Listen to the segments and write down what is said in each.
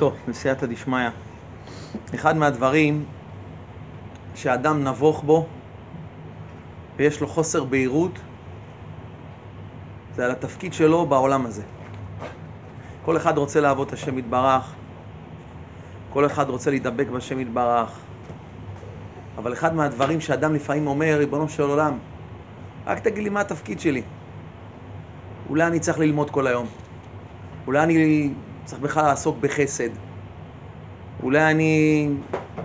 טוב, בסייעתא דשמיא. אחד מהדברים שאדם נבוך בו ויש לו חוסר בהירות זה על התפקיד שלו בעולם הזה. כל אחד רוצה לעבוד את השם יתברך, כל אחד רוצה להידבק בשם יתברך, אבל אחד מהדברים שאדם לפעמים אומר, ריבונו של עולם, רק תגיד לי מה התפקיד שלי. אולי אני צריך ללמוד כל היום. אולי אני צריך בכלל לעסוק בחסד. אולי אני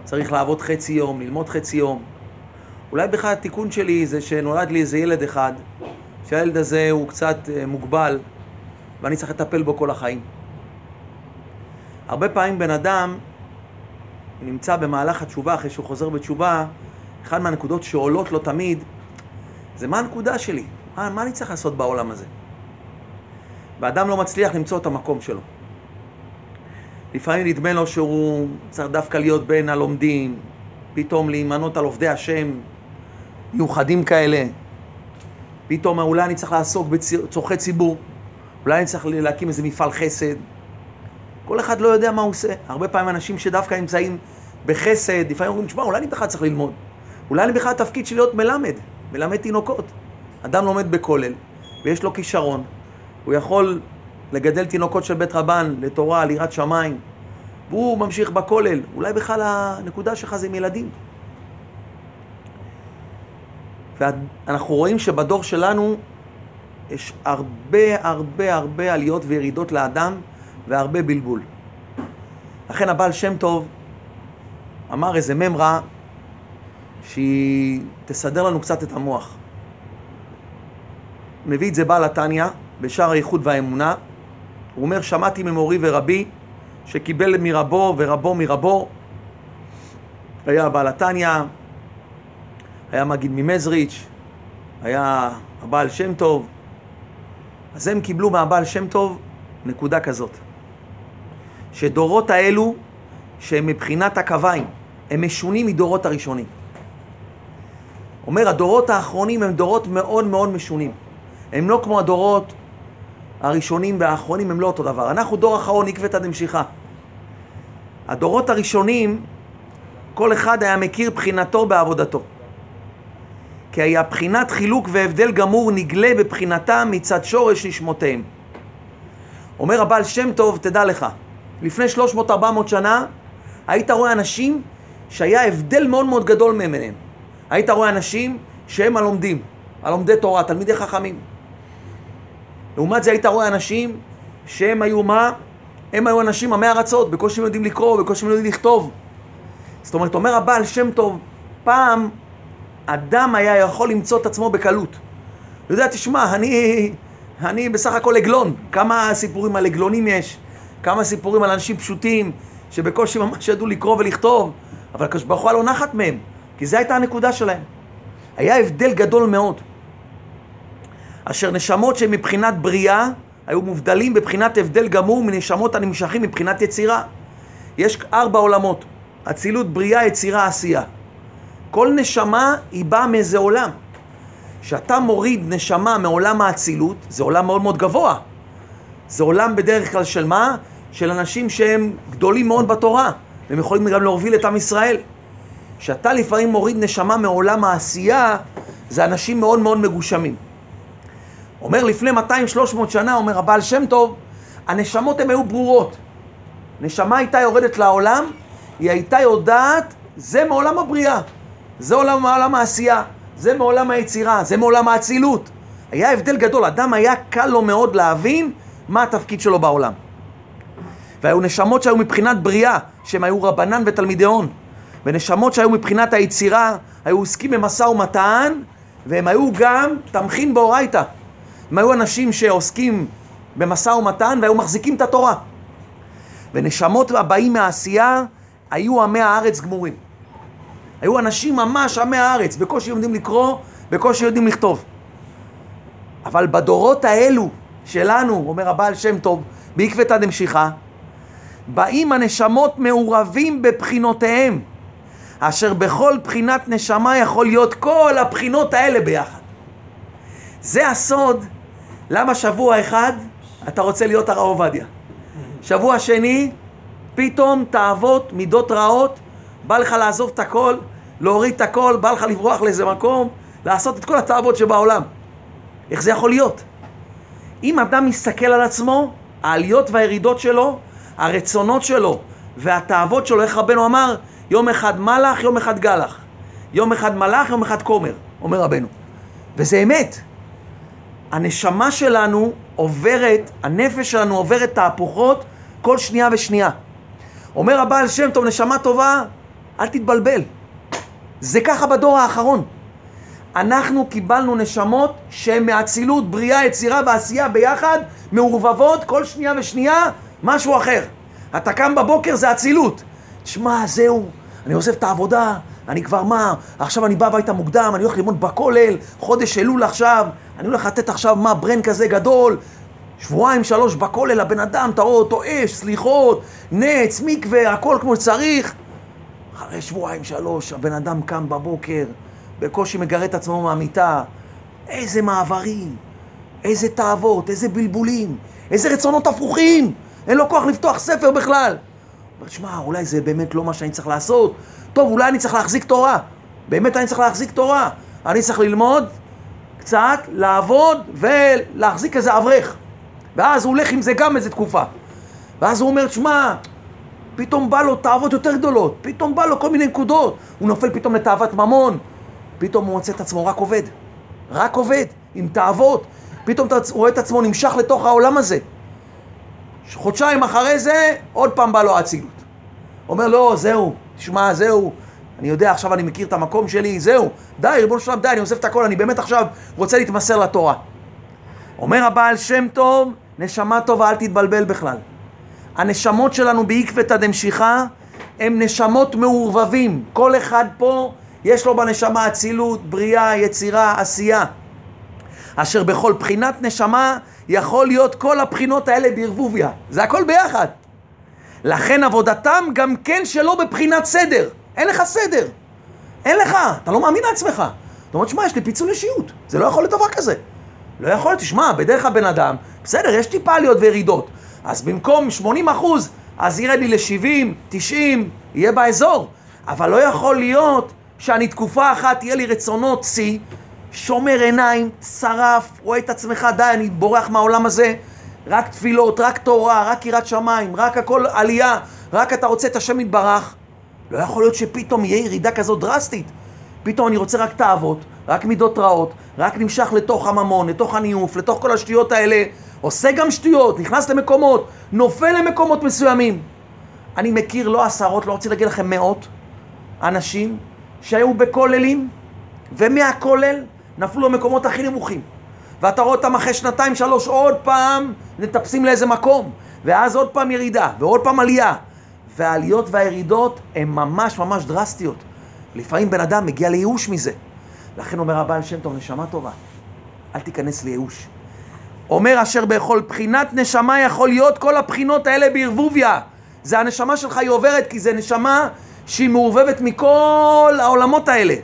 צריך לעבוד חצי יום, ללמוד חצי יום. אולי בכלל התיקון שלי זה שנולד לי איזה ילד אחד, שהילד הזה הוא קצת אה, מוגבל, ואני צריך לטפל בו כל החיים. הרבה פעמים בן אדם נמצא במהלך התשובה, אחרי שהוא חוזר בתשובה, אחת מהנקודות שעולות לו תמיד, זה מה הנקודה שלי? מה, מה אני צריך לעשות בעולם הזה? ואדם לא מצליח למצוא את המקום שלו. לפעמים נדמה לו שהוא צריך דווקא להיות בין הלומדים, פתאום להימנות על עובדי השם מיוחדים כאלה. פתאום אולי אני צריך לעסוק בצורכי ציבור, אולי אני צריך להקים איזה מפעל חסד. כל אחד לא יודע מה הוא עושה. הרבה פעמים אנשים שדווקא נמצאים בחסד, לפעמים אומרים, תשמע, אולי אני בכלל צריך ללמוד. אולי אני בכלל התפקיד שלי להיות מלמד, מלמד תינוקות. אדם לומד בכולל, ויש לו כישרון, הוא יכול לגדל תינוקות של בית רבן לתורה, ליראת שמיים, והוא ממשיך בכולל. אולי בכלל הנקודה שלך זה עם ילדים. ואנחנו רואים שבדור שלנו יש הרבה הרבה הרבה עליות וירידות לאדם והרבה בלבול. לכן הבעל שם טוב אמר איזה ממרה שהיא תסדר לנו קצת את המוח. מביא את זה בעל התניא בשער האיחוד והאמונה. הוא אומר, שמעתי ממורי ורבי שקיבל מרבו ורבו מרבו. היה בעל התניא, היה מגיד ממזריץ', היה הבעל שם טוב. אז הם קיבלו מהבעל שם טוב נקודה כזאת. שדורות האלו, שהם מבחינת הקוויים, הם משונים מדורות הראשונים. אומר, הדורות האחרונים הם דורות מאוד מאוד משונים. הם לא כמו הדורות הראשונים והאחרונים, הם לא אותו דבר. אנחנו דור אחרון, עקבתא דמשיחא. הדורות הראשונים, כל אחד היה מכיר בחינתו בעבודתו. כי היה בחינת חילוק והבדל גמור נגלה בבחינתם מצד שורש נשמותיהם. אומר הבעל שם טוב, תדע לך, לפני 300-400 שנה היית רואה אנשים שהיה הבדל מאוד מאוד גדול ממניהם. היית רואה אנשים שהם הלומדים, הלומדי תורה, תלמידי חכמים. לעומת זה היית רואה אנשים שהם היו מה? הם היו אנשים עמי ארצות, בקושי הם יודעים לקרוא, בקושי הם יודעים לכתוב. זאת אומרת, אומר הבעל שם טוב, פעם אדם היה יכול למצוא את עצמו בקלות. הוא יודע, תשמע, אני, אני בסך הכל עגלון. כמה סיפורים על עגלונים יש? כמה סיפורים על אנשים פשוטים, שבקושי ממש ידעו לקרוא ולכתוב, אבל הקדוש ברוך הוא לא נחת מהם, כי זו הייתה הנקודה שלהם. היה הבדל גדול מאוד. אשר נשמות שמבחינת בריאה היו מובדלים בבחינת הבדל גמור מנשמות הנמשכים מבחינת יצירה. יש ארבע עולמות, אצילות, בריאה, יצירה, עשייה. כל נשמה היא באה מאיזה עולם. כשאתה מוריד נשמה מעולם האצילות, זה עולם מאוד מאוד גבוה. זה עולם בדרך כלל של מה? של אנשים שהם גדולים מאוד בתורה, והם יכולים גם להוביל את עם ישראל. כשאתה לפעמים מוריד נשמה מעולם העשייה, זה אנשים מאוד מאוד מגושמים. אומר לפני 200-300 שנה, אומר הבעל שם טוב, הנשמות הן היו ברורות. נשמה הייתה יורדת לעולם, היא הייתה יודעת, זה מעולם הבריאה, זה עולם, מעולם העשייה, זה מעולם היצירה, זה מעולם האצילות. היה הבדל גדול, אדם היה קל לו מאוד להבין מה התפקיד שלו בעולם. והיו נשמות שהיו מבחינת בריאה, שהם היו רבנן ותלמידי הון. ונשמות שהיו מבחינת היצירה, היו עוסקים במשא ומתן, והם היו גם תמכין באורייתא. הם היו אנשים שעוסקים במשא ומתן והיו מחזיקים את התורה. ונשמות הבאים מהעשייה היו עמי הארץ גמורים. היו אנשים ממש עמי הארץ, בקושי יודעים לקרוא, בקושי יודעים לכתוב. אבל בדורות האלו שלנו, אומר הבעל שם טוב, בעקבתא דמשיחא, באים הנשמות מעורבים בבחינותיהם, אשר בכל בחינת נשמה יכול להיות כל הבחינות האלה ביחד. זה הסוד למה שבוע אחד אתה רוצה להיות הרב עובדיה. שבוע שני פתאום תאוות, מידות רעות, בא לך לעזוב את הכל, להוריד את הכל, בא לך לברוח לאיזה מקום, לעשות את כל התאוות שבעולם. איך זה יכול להיות? אם אדם מסתכל על עצמו, העליות והירידות שלו, הרצונות שלו והתאוות שלו, איך רבנו אמר? יום אחד מלאך, יום אחד גלח. יום אחד מלאך, יום אחד כומר, אומר רבנו. וזה אמת. הנשמה שלנו עוברת, הנפש שלנו עוברת תהפוכות כל שנייה ושנייה. אומר הבעל שם טוב, נשמה טובה, אל תתבלבל. זה ככה בדור האחרון. אנחנו קיבלנו נשמות שהן מאצילות, בריאה, יצירה ועשייה ביחד, מעורבבות, כל שנייה ושנייה, משהו אחר. אתה קם בבוקר, זה אצילות. תשמע, זהו, אני עוזב את העבודה, אני כבר מה, עכשיו אני בא הביתה מוקדם, אני הולך ללמוד בכולל, חודש אלול עכשיו, אני הולך לתת עכשיו מה, ברן כזה גדול, שבועיים, שלוש בכולל, הבן אדם, אתה רואה אותו אש, סליחות, נץ, מקווה, הכל כמו שצריך. אחרי שבועיים, שלוש, הבן אדם קם בבוקר, בקושי מגרד את עצמו מהמיטה. איזה מעברים, איזה תאוות, איזה בלבולים, איזה רצונות הפוכים. אין לו כוח לפתוח ספר בכלל. אומר, שמע, אולי זה באמת לא מה שאני צריך לעשות. טוב, אולי אני צריך להחזיק תורה. באמת אני צריך להחזיק תורה. אני צריך ללמוד קצת, לעבוד ולהחזיק איזה אברך. ואז הוא הולך עם זה גם איזה תקופה. ואז הוא אומר, שמע, פתאום בא לו תאוות יותר גדולות, פתאום בא לו כל מיני נקודות. הוא נופל פתאום לתאוות ממון, פתאום הוא מוצא את עצמו רק עובד. רק עובד, עם תאוות. פתאום הוא רואה את עצמו נמשך לתוך העולם הזה. חודשיים אחרי זה, עוד פעם בא לו האצילות. אומר, לא, זהו, תשמע, זהו, אני יודע, עכשיו אני מכיר את המקום שלי, זהו, די, ריבונו שלם, די, אני עוזב את הכל, אני באמת עכשיו רוצה להתמסר לתורה. אומר הבעל שם טוב, נשמה טובה, אל תתבלבל בכלל. הנשמות שלנו בעקבתא דמשיחא הם נשמות מעורבבים. כל אחד פה יש לו בנשמה אצילות, בריאה, יצירה, עשייה. אשר בכל בחינת נשמה יכול להיות כל הבחינות האלה בערבוביה. זה הכל ביחד. לכן עבודתם גם כן שלא בבחינת סדר. אין לך סדר. אין לך, אתה לא מאמין לעצמך. אתה אומר, שמע, יש לי פיצול אישיות. זה לא יכול להיות דבר כזה. לא יכול להיות, תשמע, בדרך הבן אדם, בסדר, יש טיפה עליות וירידות. אז במקום 80 אחוז, אז ירד לי ל-70, 90, יהיה באזור. אבל לא יכול להיות שאני תקופה אחת, יהיה לי רצונות שיא, שומר עיניים, שרף, רואה את עצמך, די, אני בורח מהעולם הזה. רק תפילות, רק תורה, רק יראת שמיים, רק הכל עלייה, רק אתה רוצה את השם יתברך. לא יכול להיות שפתאום יהיה ירידה כזאת דרסטית. פתאום אני רוצה רק תאוות, רק מידות רעות, רק נמשך לתוך הממון, לתוך הניאוף, לתוך כל השטויות האלה, עושה גם שטויות, נכנס למקומות, נופל למקומות מסוימים. אני מכיר לא עשרות, לא רוצה להגיד לכם מאות, אנשים שהיו בכוללים, ומהכולל נפלו למקומות הכי נמוכים. ואתה רואה אותם אחרי שנתיים, שלוש, עוד פעם מטפסים לאיזה מקום, ואז עוד פעם ירידה, ועוד פעם עלייה. והעליות והירידות הן ממש ממש דרסטיות. לפעמים בן אדם מגיע לייאוש מזה. לכן אומר הבעל שם טוב, נשמה טובה, אל תיכנס לייאוש. אומר אשר בכל בחינת נשמה יכול להיות כל הבחינות האלה בערבוביה. זה הנשמה שלך היא עוברת כי זה נשמה שהיא מעורבבת מכל העולמות האלה.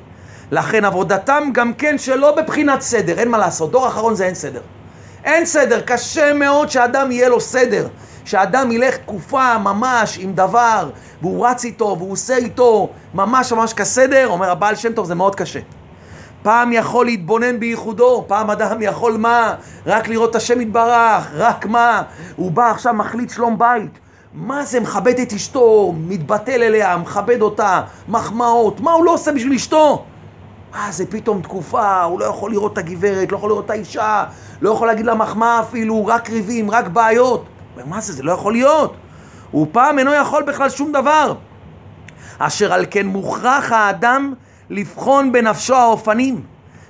לכן עבודתם גם כן שלא בבחינת סדר, אין מה לעשות, דור אחרון זה אין סדר. אין סדר, קשה מאוד שאדם יהיה לו סדר. שאדם ילך תקופה ממש עם דבר, והוא רץ איתו, והוא עושה איתו ממש ממש כסדר, אומר הבעל שם טוב, זה מאוד קשה. פעם יכול להתבונן בייחודו, פעם אדם יכול מה? רק לראות את השם יתברך, רק מה? הוא בא עכשיו מחליט שלום בית. מה זה מכבד את אשתו, מתבטל אליה, מכבד אותה, מחמאות, מה הוא לא עושה בשביל אשתו? אה, זה פתאום תקופה, הוא לא יכול לראות את הגברת, לא יכול לראות את האישה, לא יכול להגיד לה מחמאה אפילו, רק ריבים, רק בעיות. מה זה, זה לא יכול להיות. הוא פעם אינו יכול בכלל שום דבר. אשר על כן מוכרח האדם לבחון בנפשו האופנים,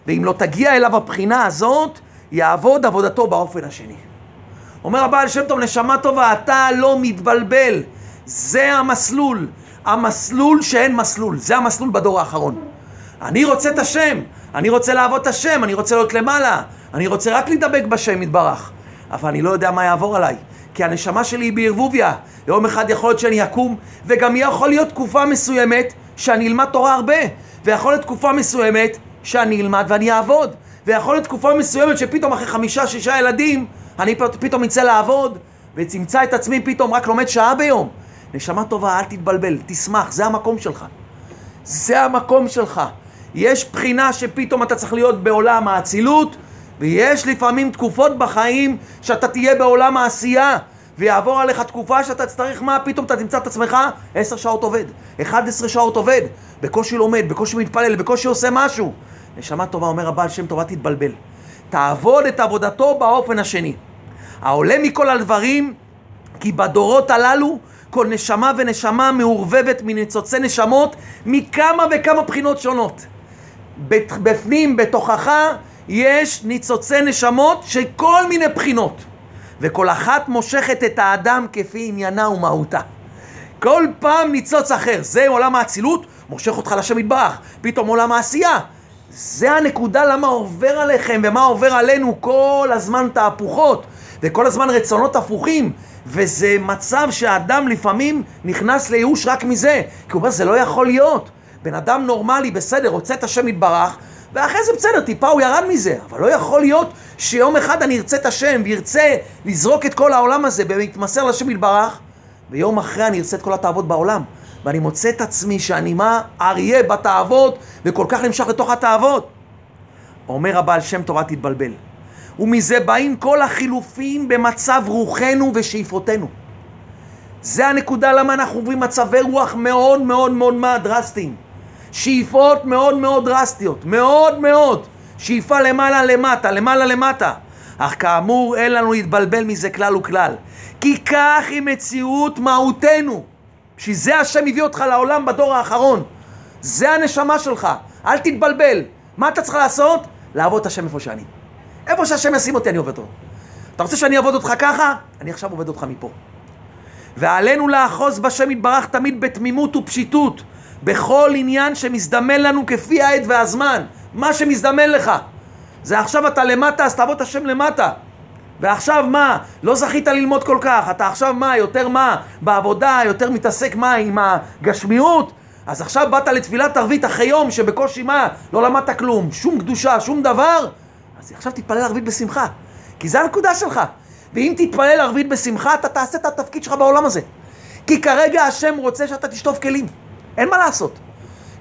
ואם לא תגיע אליו הבחינה הזאת, יעבוד עבודתו באופן השני. אומר הבעל שם טוב, נשמה טובה, אתה לא מתבלבל. זה המסלול. המסלול שאין מסלול. זה המסלול בדור האחרון. אני רוצה את השם, אני רוצה לעבוד את השם, אני רוצה להיות למעלה, אני רוצה רק להידבק בשם יתברך. אבל אני לא יודע מה יעבור עליי, כי הנשמה שלי היא בערבוביה. יום אחד יכול להיות שאני אקום, וגם יכול להיות תקופה מסוימת שאני אלמד תורה הרבה, ויכול להיות תקופה מסוימת שאני אלמד ואני אעבוד, ויכול להיות תקופה מסוימת שפתאום אחרי חמישה, שישה ילדים, אני פתאום אצא לעבוד, ותמצא את עצמי פתאום רק לומד שעה ביום. נשמה טובה, אל תתבלבל, תשמח, זה המקום שלך. זה המקום שלך. יש בחינה שפתאום אתה צריך להיות בעולם האצילות, ויש לפעמים תקופות בחיים שאתה תהיה בעולם העשייה, ויעבור עליך תקופה שאתה תצטרך מה, פתאום אתה תמצא את עצמך עשר שעות עובד, אחד עשרה שעות עובד, בקושי לומד, בקושי מתפלל, בקושי עושה משהו. נשמה טובה, אומר הבעל שם טובה, תתבלבל. תעבוד את עבודתו באופן השני. העולה מכל הדברים, כי בדורות הללו כל נשמה ונשמה מעורבבת מניצוצי נשמות מכמה וכמה בחינות שונות. בפנים, בתוכך, יש ניצוצי נשמות של כל מיני בחינות, וכל אחת מושכת את האדם כפי עניינה ומהותה. כל פעם ניצוץ אחר, זה עולם האצילות, מושך אותך לשם יתברך, פתאום עולם העשייה. זה הנקודה למה עובר עליכם ומה עובר עלינו כל הזמן תהפוכות. וכל הזמן רצונות הפוכים. וזה מצב שהאדם לפעמים נכנס לייאוש רק מזה. כי הוא אומר זה לא יכול להיות בן אדם נורמלי בסדר רוצה את השם יתברך ואחרי זה בסדר טיפה הוא ירד מזה אבל לא יכול להיות שיום אחד אני ארצה את השם וירצה לזרוק את כל העולם הזה ולהתמסר לשם יתברך ויום אחרי אני ארצה את כל התאוות בעולם ואני מוצא את עצמי שאני מה? אריה בתאוות, וכל כך נמשך לתוך התאוות. אומר הבעל שם תורה תתבלבל. ומזה באים כל החילופים במצב רוחנו ושאיפותינו. זה הנקודה למה אנחנו עוברים מצבי רוח מאוד מאוד מאוד מאוד דרסטיים. שאיפות מאוד מאוד דרסטיות, מאוד מאוד. שאיפה למעלה למטה, למעלה למטה. אך כאמור אין לנו להתבלבל מזה כלל וכלל. כי כך היא מציאות מהותנו. בשביל זה השם הביא אותך לעולם בדור האחרון. זה הנשמה שלך, אל תתבלבל. מה אתה צריך לעשות? לעבוד את השם איפה שאני. איפה שהשם ישים אותי אני עובד אותו. אתה רוצה שאני אעבוד אותך ככה? אני עכשיו עובד אותך מפה. ועלינו לאחוז בשם יתברך תמיד בתמימות ופשיטות, בכל עניין שמזדמן לנו כפי העת והזמן. מה שמזדמן לך. זה עכשיו אתה למטה, אז תעבוד את השם למטה. ועכשיו מה? לא זכית ללמוד כל כך, אתה עכשיו מה? יותר מה? בעבודה, יותר מתעסק מה? עם הגשמיות? אז עכשיו באת לתפילת ערבית אחרי יום שבקושי מה? לא למדת כלום, שום קדושה, שום דבר? אז עכשיו תתפלל ערבית בשמחה, כי זה הנקודה שלך. ואם תתפלל ערבית בשמחה, אתה תעשה את התפקיד שלך בעולם הזה. כי כרגע השם רוצה שאתה תשטוף כלים. אין מה לעשות.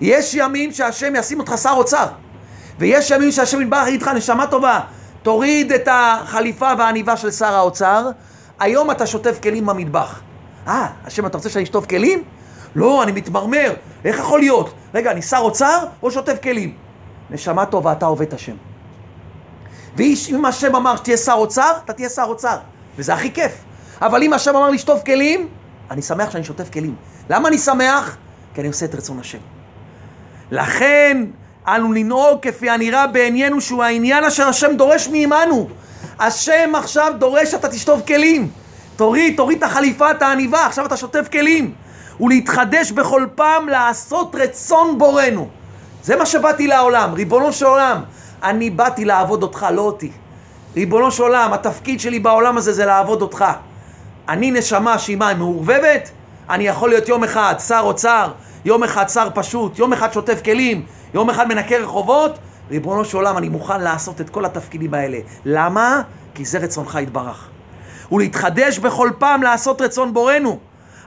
יש ימים שהשם ישים אותך שר אוצר, ויש ימים שהשם יגיד לך נשמה טובה, תוריד את החליפה והעניבה של שר האוצר, היום אתה שוטף כלים במטבח. אה, השם, אתה רוצה שאני אשטוף כלים? לא, אני מתמרמר, איך יכול להיות? רגע, אני שר אוצר או שוטף כלים? נשמה טובה, אתה עובד את השם. ואם השם אמר שתהיה שר אוצר, אתה תהיה שר אוצר, וזה הכי כיף. אבל אם השם אמר לשטוף כלים, אני שמח שאני שוטף כלים. למה אני שמח? כי אני עושה את רצון השם. לכן, אנו לנהוג כפי הנראה בעניינו שהוא העניין אשר השם דורש מעמנו. השם עכשיו דורש שאתה תשטוף כלים. תוריד, תוריד את החליפה, את העניבה, עכשיו אתה שוטף כלים. ולהתחדש בכל פעם לעשות רצון בורנו. זה מה שבאתי לעולם, ריבונו של עולם. אני באתי לעבוד אותך, לא אותי. ריבונו של עולם, התפקיד שלי בעולם הזה זה לעבוד אותך. אני נשמה שהיא מה, מעורבבת? אני יכול להיות יום אחד שר אוצר, יום אחד שר פשוט, יום אחד שוטף כלים, יום אחד מנקה רחובות, ריבונו של עולם, אני מוכן לעשות את כל התפקידים האלה. למה? כי זה רצונך יתברך. ולהתחדש בכל פעם לעשות רצון בורנו.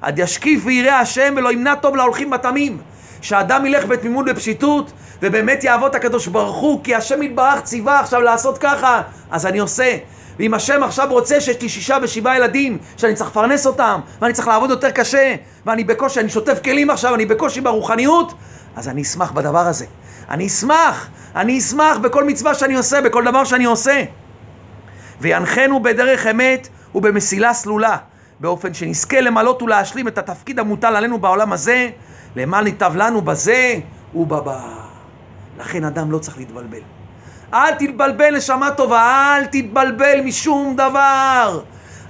עד ישקיף ויראה השם ולא ימנע טוב להולכים בתמים. שאדם ילך בתמימות בפשיטות, ובאמת יעבוד הקדוש ברוך הוא, כי השם יתברך ציווה עכשיו לעשות ככה, אז אני עושה. ואם השם עכשיו רוצה שיש לי שישה ושבעה ילדים, שאני צריך לפרנס אותם, ואני צריך לעבוד יותר קשה, ואני בקושי, אני שוטף כלים עכשיו, אני בקושי ברוחניות, אז אני אשמח בדבר הזה. אני אשמח, אני אשמח בכל מצווה שאני עושה, בכל דבר שאני עושה. וינחנו בדרך אמת ובמסילה סלולה, באופן שנזכה למלות ולהשלים את התפקיד המוטל עלינו בעולם הזה, למען ניטב לנו בזה ובבא. לכן אדם לא צריך להתבלבל. אל תתבלבל, נשמה טובה, אל תתבלבל משום דבר.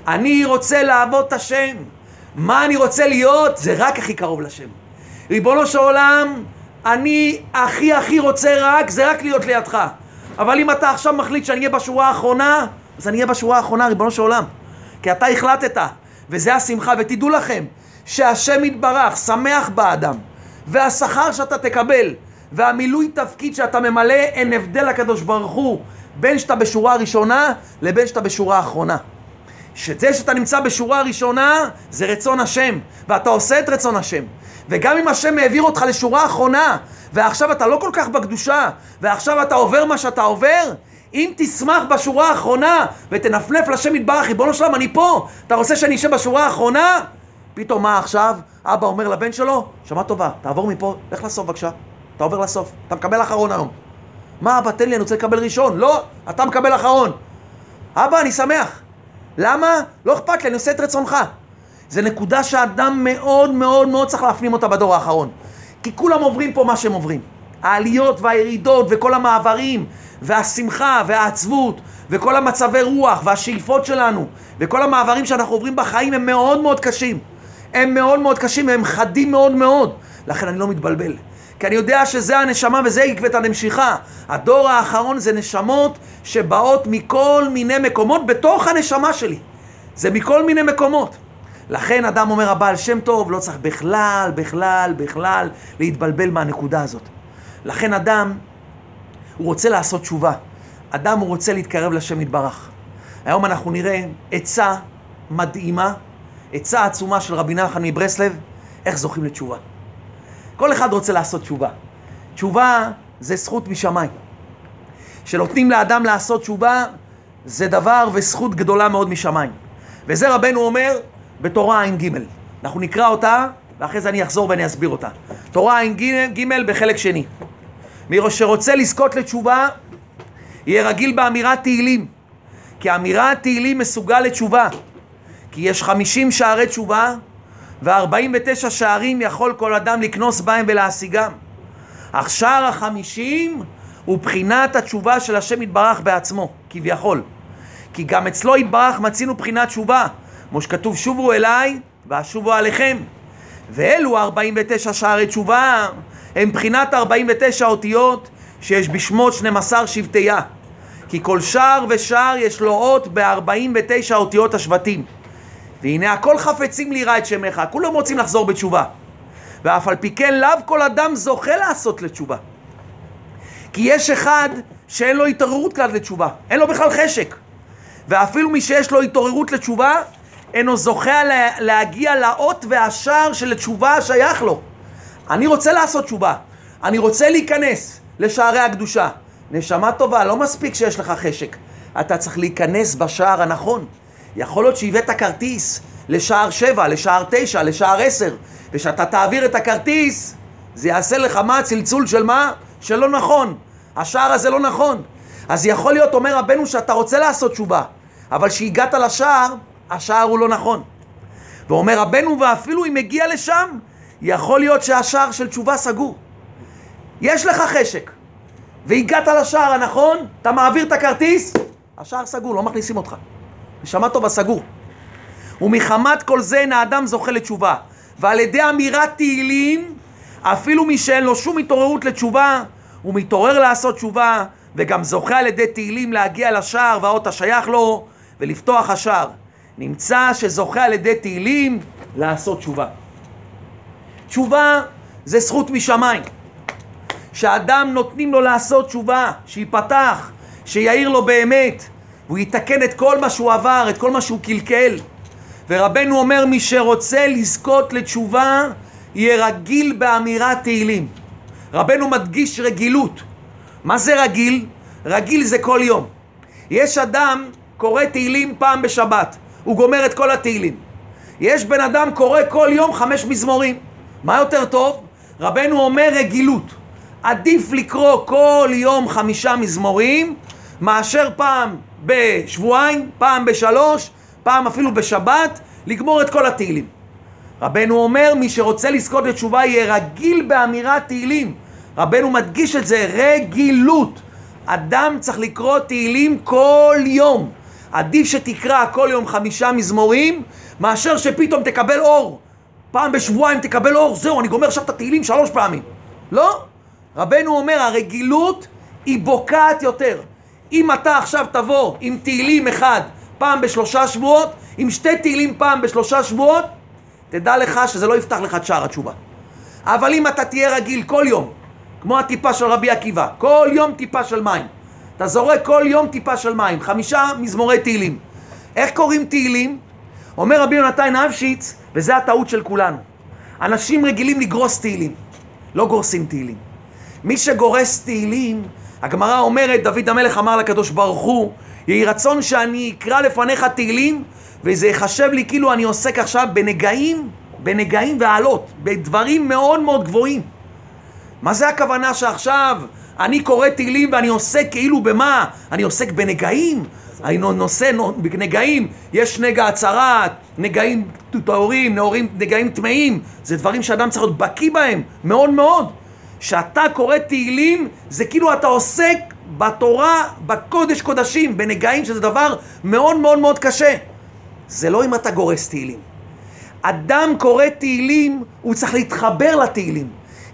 אני רוצה לעבוד את השם. מה אני רוצה להיות? זה רק הכי קרוב לשם. ריבונו של עולם, אני הכי הכי רוצה רק, זה רק להיות לידך. אבל אם אתה עכשיו מחליט שאני אהיה בשורה האחרונה, אז אני אהיה בשורה האחרונה, ריבונו של עולם. כי אתה החלטת, וזה השמחה. ותדעו לכם, שהשם יתברך, שמח באדם, והשכר שאתה תקבל, והמילוי תפקיד שאתה ממלא, אין הבדל לקדוש ברוך הוא בין שאתה בשורה הראשונה לבין שאתה בשורה האחרונה. שזה שאתה נמצא בשורה הראשונה, זה רצון השם, ואתה עושה את רצון השם. וגם אם השם העביר אותך לשורה האחרונה, ועכשיו אתה לא כל כך בקדושה, ועכשיו אתה עובר מה שאתה עובר, אם תשמח בשורה האחרונה ותנפנף לשם יתברך, ריבונו שלם, אני פה, אתה רוצה שאני אשב בשורה האחרונה? פתאום מה עכשיו? אבא אומר לבן שלו, שמע טובה, תעבור מפה, לך לסוף בבקשה. אתה עובר לסוף, אתה מקבל אחרון היום. מה אבא, תן לי, אני רוצה לקבל ראשון. לא, אתה מקבל אחרון. אבא, אני שמח. למה? לא אכפת לי, אני עושה את רצונך. זה נקודה שאדם מאוד מאוד מאוד צריך להפנים אותה בדור האחרון. כי כולם עוברים פה מה שהם עוברים. העליות והירידות וכל המעברים והשמחה והעצבות וכל המצבי רוח והשאיפות שלנו וכל המעברים שאנחנו עוברים בחיים הם מאוד מאוד קשים. הם מאוד מאוד קשים והם חדים מאוד מאוד. לכן אני לא מתבלבל. כי אני יודע שזה הנשמה וזה עקבת הנמשיכה. הדור האחרון זה נשמות שבאות מכל מיני מקומות בתוך הנשמה שלי. זה מכל מיני מקומות. לכן אדם אומר הבעל שם טוב לא צריך בכלל, בכלל, בכלל להתבלבל מהנקודה הזאת. לכן אדם, הוא רוצה לעשות תשובה. אדם הוא רוצה להתקרב לשם יתברך. היום אנחנו נראה עצה מדהימה, עצה עצומה של רבי נחמן מברסלב, איך זוכים לתשובה. כל אחד רוצה לעשות תשובה. תשובה זה זכות משמיים. שנותנים לאדם לעשות תשובה זה דבר וזכות גדולה מאוד משמיים. וזה רבנו אומר בתורה ע"ג. אנחנו נקרא אותה ואחרי זה אני אחזור ואני אסביר אותה. תורה ע"ג בחלק שני. מי שרוצה לזכות לתשובה יהיה רגיל באמירת תהילים. כי אמירת תהילים מסוגל לתשובה. כי יש חמישים שערי תשובה וארבעים ותשע שערים יכול כל אדם לקנוס בהם ולהשיגם. אך שער החמישים הוא בחינת התשובה של השם יתברך בעצמו, כביכול. כי גם אצלו יתברך מצינו בחינת תשובה, כמו שכתוב שובו אליי ואשובו עליכם. ואלו 49 שערי תשובה הם בחינת 49 אותיות שיש בשמות 12 שבטיה. כי כל שער ושער יש לו אות ב-49 אותיות השבטים. והנה הכל חפצים ליראה את שמך, כולם רוצים לחזור בתשובה. ואף על פי כן לאו כל אדם זוכה לעשות לתשובה. כי יש אחד שאין לו התעוררות כלל לתשובה, אין לו בכלל חשק. ואפילו מי שיש לו התעוררות לתשובה, אינו זוכה לה, להגיע לאות והשער של התשובה השייך לו. אני רוצה לעשות תשובה, אני רוצה להיכנס לשערי הקדושה. נשמה טובה, לא מספיק שיש לך חשק, אתה צריך להיכנס בשער הנכון. יכול להיות שהבאת כרטיס לשער שבע, לשער תשע, לשער עשר, וכשאתה תעביר את הכרטיס, זה יעשה לך מה? צלצול של מה? שלא נכון. השער הזה לא נכון. אז יכול להיות, אומר רבנו, שאתה רוצה לעשות תשובה, אבל כשהגעת לשער, השער הוא לא נכון. ואומר רבנו, ואפילו אם הגיע לשם, יכול להיות שהשער של תשובה סגור. יש לך חשק, והגעת לשער הנכון, אתה מעביר את הכרטיס, השער סגור, לא מכניסים אותך. נשמה טובה סגור. ומחמת כל זה אין האדם זוכה לתשובה. ועל ידי אמירת תהילים, אפילו מי שאין לו שום התעוררות לתשובה, הוא מתעורר לעשות תשובה, וגם זוכה על ידי תהילים להגיע לשער והאות השייך לו, ולפתוח השער. נמצא שזוכה על ידי תהילים לעשות תשובה. תשובה זה זכות משמיים. שאדם נותנים לו לעשות תשובה, שיפתח, שיעיר לו באמת, והוא יתקן את כל מה שהוא עבר, את כל מה שהוא קלקל. ורבנו אומר, מי שרוצה לזכות לתשובה, יהיה רגיל באמירת תהילים. רבנו מדגיש רגילות. מה זה רגיל? רגיל זה כל יום. יש אדם קורא תהילים פעם בשבת, הוא גומר את כל התהילים. יש בן אדם קורא כל יום חמש מזמורים. מה יותר טוב? רבנו אומר רגילות. עדיף לקרוא כל יום חמישה מזמורים מאשר פעם בשבועיים, פעם בשלוש, פעם אפילו בשבת, לגמור את כל התהילים. רבנו אומר, מי שרוצה לזכות לתשובה יהיה רגיל באמירת תהילים. רבנו מדגיש את זה, רגילות. אדם צריך לקרוא תהילים כל יום. עדיף שתקרא כל יום חמישה מזמורים, מאשר שפתאום תקבל אור. פעם בשבועיים תקבל אור, זהו, אני גומר עכשיו את התהילים שלוש פעמים. לא. רבנו אומר, הרגילות היא בוקעת יותר. אם אתה עכשיו תבוא עם תהילים אחד פעם בשלושה שבועות, עם שתי תהילים פעם בשלושה שבועות, תדע לך שזה לא יפתח לך את שער התשובה. אבל אם אתה תהיה רגיל כל יום, כמו הטיפה של רבי עקיבא, כל יום טיפה של מים. אתה זורק כל יום טיפה של מים, חמישה מזמורי תהילים. איך קוראים תהילים? אומר רבי יונתן אבשיץ, וזה הטעות של כולנו. אנשים רגילים לגרוס תהילים, לא גורסים תהילים. מי שגורס תהילים, הגמרא אומרת, דוד המלך אמר לקדוש ברוך הוא, יהי רצון שאני אקרא לפניך תהילים, וזה ייחשב לי כאילו אני עוסק עכשיו בנגעים, בנגעים ועלות, בדברים מאוד מאוד גבוהים. מה זה הכוונה שעכשיו אני קורא תהילים ואני עוסק כאילו במה? אני עוסק בנגעים? אני נושא בנגעים, יש נגע הצהרת, נגעים טהורים, נגעים טמאים, זה דברים שאדם צריך להיות בקיא בהם, מאוד מאוד. כשאתה קורא תהילים, זה כאילו אתה עוסק בתורה, בקודש קודשים, בנגעים, שזה דבר מאוד מאוד מאוד קשה. זה לא אם אתה גורס תהילים. אדם קורא תהילים, הוא צריך להתחבר לתהילים.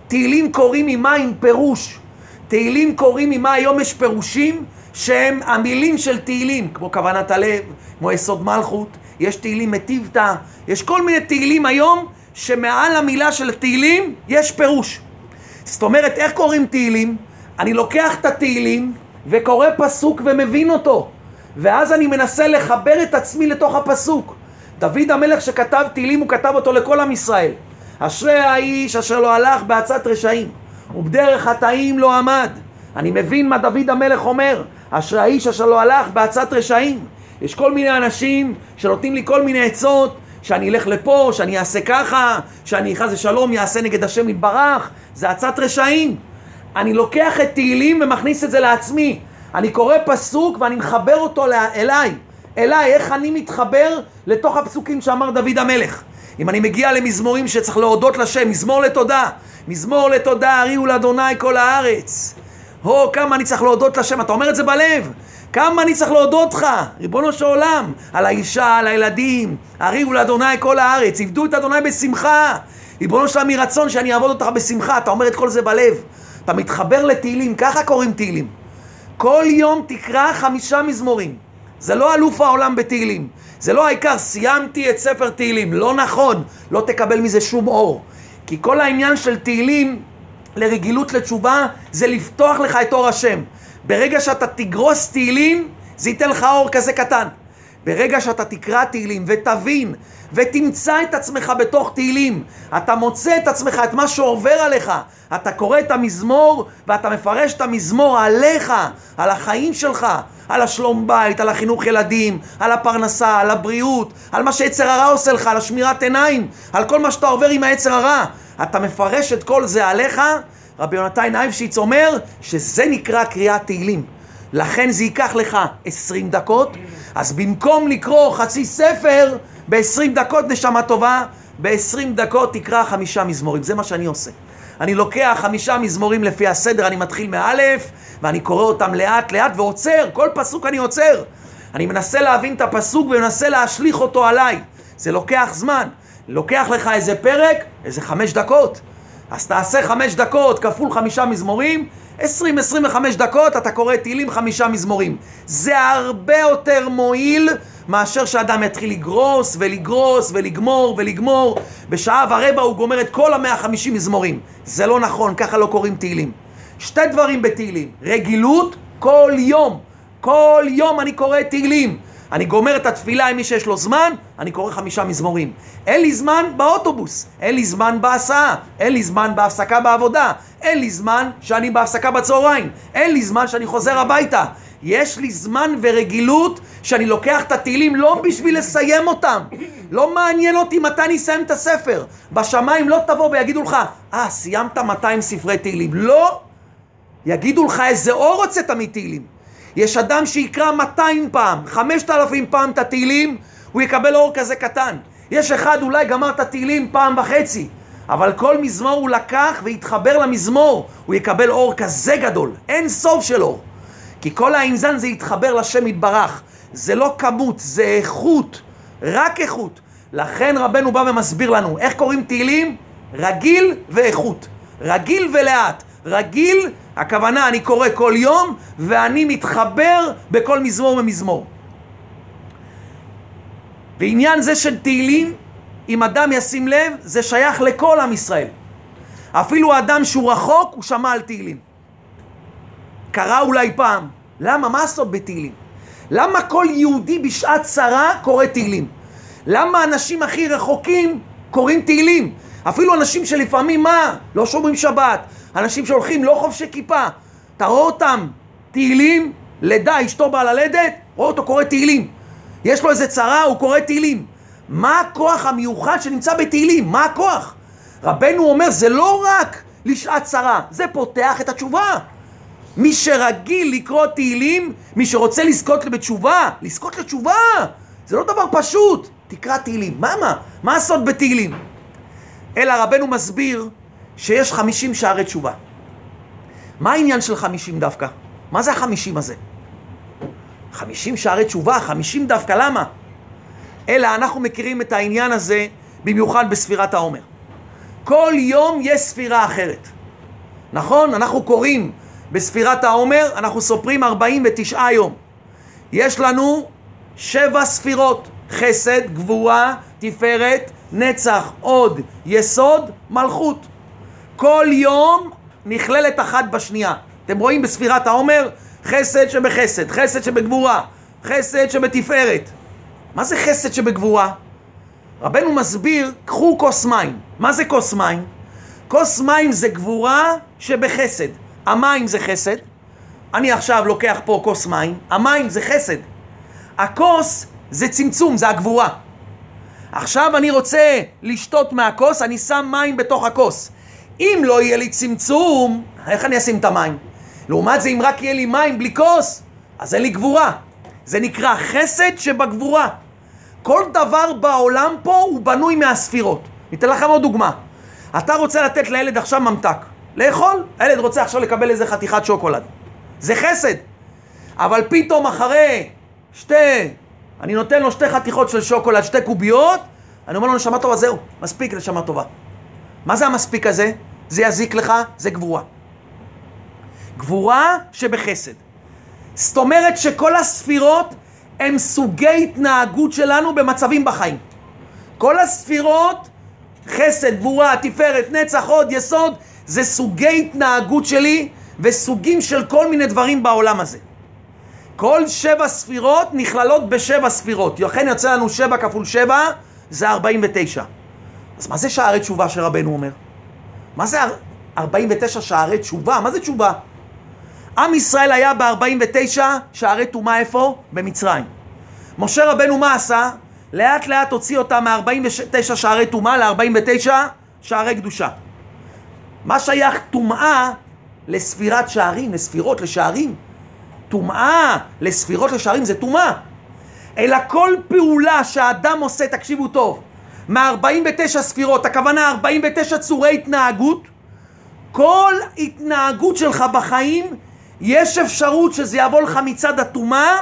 תהילים קוראים ממה עם פירוש. תהילים קוראים ממה היום יש פירושים שהם המילים של תהילים, כמו כוונת הלב, כמו יסוד מלכות, יש תהילים מטיבתא, יש כל מיני תהילים היום שמעל המילה של תהילים יש פירוש. זאת אומרת, איך קוראים תהילים? אני לוקח את התהילים וקורא פסוק ומבין אותו, ואז אני מנסה לחבר את עצמי לתוך הפסוק. דוד המלך שכתב תהילים, הוא כתב אותו לכל עם ישראל. אשרי האיש אשר לא הלך בעצת רשעים, ובדרך חטאים לא עמד. אני מבין מה דוד המלך אומר, אשרי האיש אשר לא הלך בעצת רשעים. יש כל מיני אנשים שנותנים לי כל מיני עצות, שאני אלך לפה, שאני אעשה ככה, שאני חס ושלום יעשה נגד השם יתברך, זה עצת רשעים. אני לוקח את תהילים ומכניס את זה לעצמי. אני קורא פסוק ואני מחבר אותו אליי. אליי, איך אני מתחבר לתוך הפסוקים שאמר דוד המלך. אם אני מגיע למזמורים שצריך להודות לשם, מזמור לתודה. מזמור לתודה, הריעו לאדוני כל הארץ. הו, כמה אני צריך להודות לשם, אתה אומר את זה בלב. כמה אני צריך להודות לך, ריבונו של עולם, על האישה, על הילדים, הריעו לאדוני כל הארץ, עבדו את אדוני בשמחה. ריבונו של עולם, מרצון שאני אעבוד אותך בשמחה, אתה אומר את כל זה בלב. אתה מתחבר לתהילים, ככה קוראים תהילים. כל יום תקרא חמישה מזמורים. זה לא אלוף העולם בתהילים. זה לא העיקר, סיימתי את ספר תהילים. לא נכון, לא תקבל מזה שום אור. כי כל העניין של תהילים לרגילות לתשובה זה לפתוח לך את אור השם. ברגע שאתה תגרוס תהילים, זה ייתן לך אור כזה קטן. ברגע שאתה תקרא תהילים ותבין ותמצא את עצמך בתוך תהילים, אתה מוצא את עצמך, את מה שעובר עליך, אתה קורא את המזמור ואתה מפרש את המזמור עליך, על החיים שלך, על השלום בית, על החינוך ילדים, על הפרנסה, על הבריאות, על מה שיצר הרע עושה לך, על השמירת עיניים, על כל מה שאתה עובר עם היצר הרע. אתה מפרש את כל זה עליך, רבי יונתן אייבשיץ אומר שזה נקרא קריאת תהילים. לכן זה ייקח לך 20 דקות, אז במקום לקרוא חצי ספר ב-20 דקות נשמה טובה, ב-20 דקות תקרא חמישה מזמורים, זה מה שאני עושה. אני לוקח חמישה מזמורים לפי הסדר, אני מתחיל מאלף, ואני קורא אותם לאט לאט ועוצר, כל פסוק אני עוצר. אני מנסה להבין את הפסוק ומנסה להשליך אותו עליי. זה לוקח זמן. לוקח לך איזה פרק, איזה חמש דקות. אז תעשה חמש דקות כפול חמישה מזמורים, עשרים, עשרים וחמש דקות אתה קורא תהילים חמישה מזמורים. זה הרבה יותר מועיל מאשר שאדם יתחיל לגרוס ולגרוס ולגמור ולגמור. בשעה ורבע הוא גומר את כל המאה חמישים מזמורים. זה לא נכון, ככה לא קוראים תהילים. שתי דברים בתהילים, רגילות כל יום. כל יום אני קורא תהילים. אני גומר את התפילה עם מי שיש לו זמן, אני קורא חמישה מזמורים. אין לי זמן באוטובוס, אין לי זמן בהסעה, אין לי זמן בהפסקה בעבודה, אין לי זמן שאני בהפסקה בצהריים, אין לי זמן שאני חוזר הביתה. יש לי זמן ורגילות שאני לוקח את התהילים לא בשביל לסיים אותם. לא מעניין אותי מתי אני אסיים את הספר. בשמיים לא תבוא ויגידו לך, אה, ah, סיימת 200 ספרי תהילים. לא! יגידו לך איזה אור הוצאת מתהילים. יש אדם שיקרא 200 פעם, 5,000 פעם את התהילים, הוא יקבל אור כזה קטן. יש אחד אולי גמר את התהילים פעם וחצי, אבל כל מזמור הוא לקח והתחבר למזמור, הוא יקבל אור כזה גדול, אין סוף של אור. כי כל האינזן זה יתחבר לשם יתברך. זה לא כמות, זה איכות, רק איכות. לכן רבנו בא ומסביר לנו, איך קוראים תהילים? רגיל ואיכות. רגיל ולאט. רגיל, הכוונה, אני קורא כל יום, ואני מתחבר בכל מזמור ומזמור. ועניין זה של תהילים, אם אדם ישים לב, זה שייך לכל עם ישראל. אפילו האדם שהוא רחוק, הוא שמע על תהילים. קרה אולי פעם. למה? מה הסוד בתהילים? למה כל יהודי בשעת צרה קורא תהילים? למה אנשים הכי רחוקים קוראים תהילים? אפילו אנשים שלפעמים מה? לא שומרים שבת, אנשים שהולכים לא חובשי כיפה, אתה רואה אותם, תהילים, לידה, אשתו באה ללדת, רואה אותו קורא תהילים. יש לו איזה צרה, הוא קורא תהילים. מה הכוח המיוחד שנמצא בתהילים? מה הכוח? רבנו אומר, זה לא רק לשעת צרה, זה פותח את התשובה. מי שרגיל לקרוא תהילים, מי שרוצה לזכות בתשובה, לזכות לתשובה, זה לא דבר פשוט. תקרא תהילים. מה מה? מה הסוד בתהילים? אלא רבנו מסביר שיש חמישים שערי תשובה. מה העניין של חמישים דווקא? מה זה החמישים הזה? חמישים שערי תשובה, חמישים דווקא, למה? אלא אנחנו מכירים את העניין הזה במיוחד בספירת העומר. כל יום יש ספירה אחרת. נכון? אנחנו קוראים בספירת העומר, אנחנו סופרים 49 יום. יש לנו שבע ספירות, חסד, גבורה, תפארת, נצח, עוד, יסוד, מלכות. כל יום נכללת אחת בשנייה. אתם רואים בספירת העומר חסד שבחסד, חסד שבגבורה, חסד שבתפארת. מה זה חסד שבגבורה? רבנו מסביר, קחו כוס מים. מה זה כוס מים? כוס מים זה גבורה שבחסד. המים זה חסד. אני עכשיו לוקח פה כוס מים, המים זה חסד. הכוס זה צמצום, זה הגבורה. עכשיו אני רוצה לשתות מהכוס, אני שם מים בתוך הכוס. אם לא יהיה לי צמצום, איך אני אשים את המים? לעומת זה, אם רק יהיה לי מים בלי כוס, אז אין לי גבורה. זה נקרא חסד שבגבורה. כל דבר בעולם פה הוא בנוי מהספירות. ניתן לכם עוד דוגמה. אתה רוצה לתת לילד עכשיו ממתק, לאכול, הילד רוצה עכשיו לקבל איזה חתיכת שוקולד. זה חסד. אבל פתאום אחרי שתי, אני נותן לו שתי חתיכות של שוקולד, שתי קוביות, אני אומר לו, נשמה טובה, זהו, מספיק נשמה טובה. מה זה המספיק הזה? זה יזיק לך, זה גבורה. גבורה שבחסד. זאת אומרת שכל הספירות הם סוגי התנהגות שלנו במצבים בחיים. כל הספירות, חסד, גבורה, תפארת, נצח, הוד, יסוד, זה סוגי התנהגות שלי וסוגים של כל מיני דברים בעולם הזה. כל שבע ספירות נכללות בשבע ספירות. לכן יוצא לנו שבע כפול שבע, זה ארבעים ותשע. אז מה זה שערי תשובה שרבנו אומר? מה זה ארבעים ותשע שערי תשובה? מה זה תשובה? עם ישראל היה ב-49 שערי טומאה איפה? במצרים. משה רבנו מה עשה? לאט לאט הוציא אותם מ-49 שערי טומאה ל-49 שערי קדושה. מה שייך טומאה לספירת שערים, לספירות, לשערים? טומאה לספירות לשערים זה טומאה. אלא כל פעולה שהאדם עושה, תקשיבו טוב, מ-49 ספירות, הכוונה 49 צורי התנהגות, כל התנהגות שלך בחיים יש אפשרות שזה יבוא לך מצד הטומאה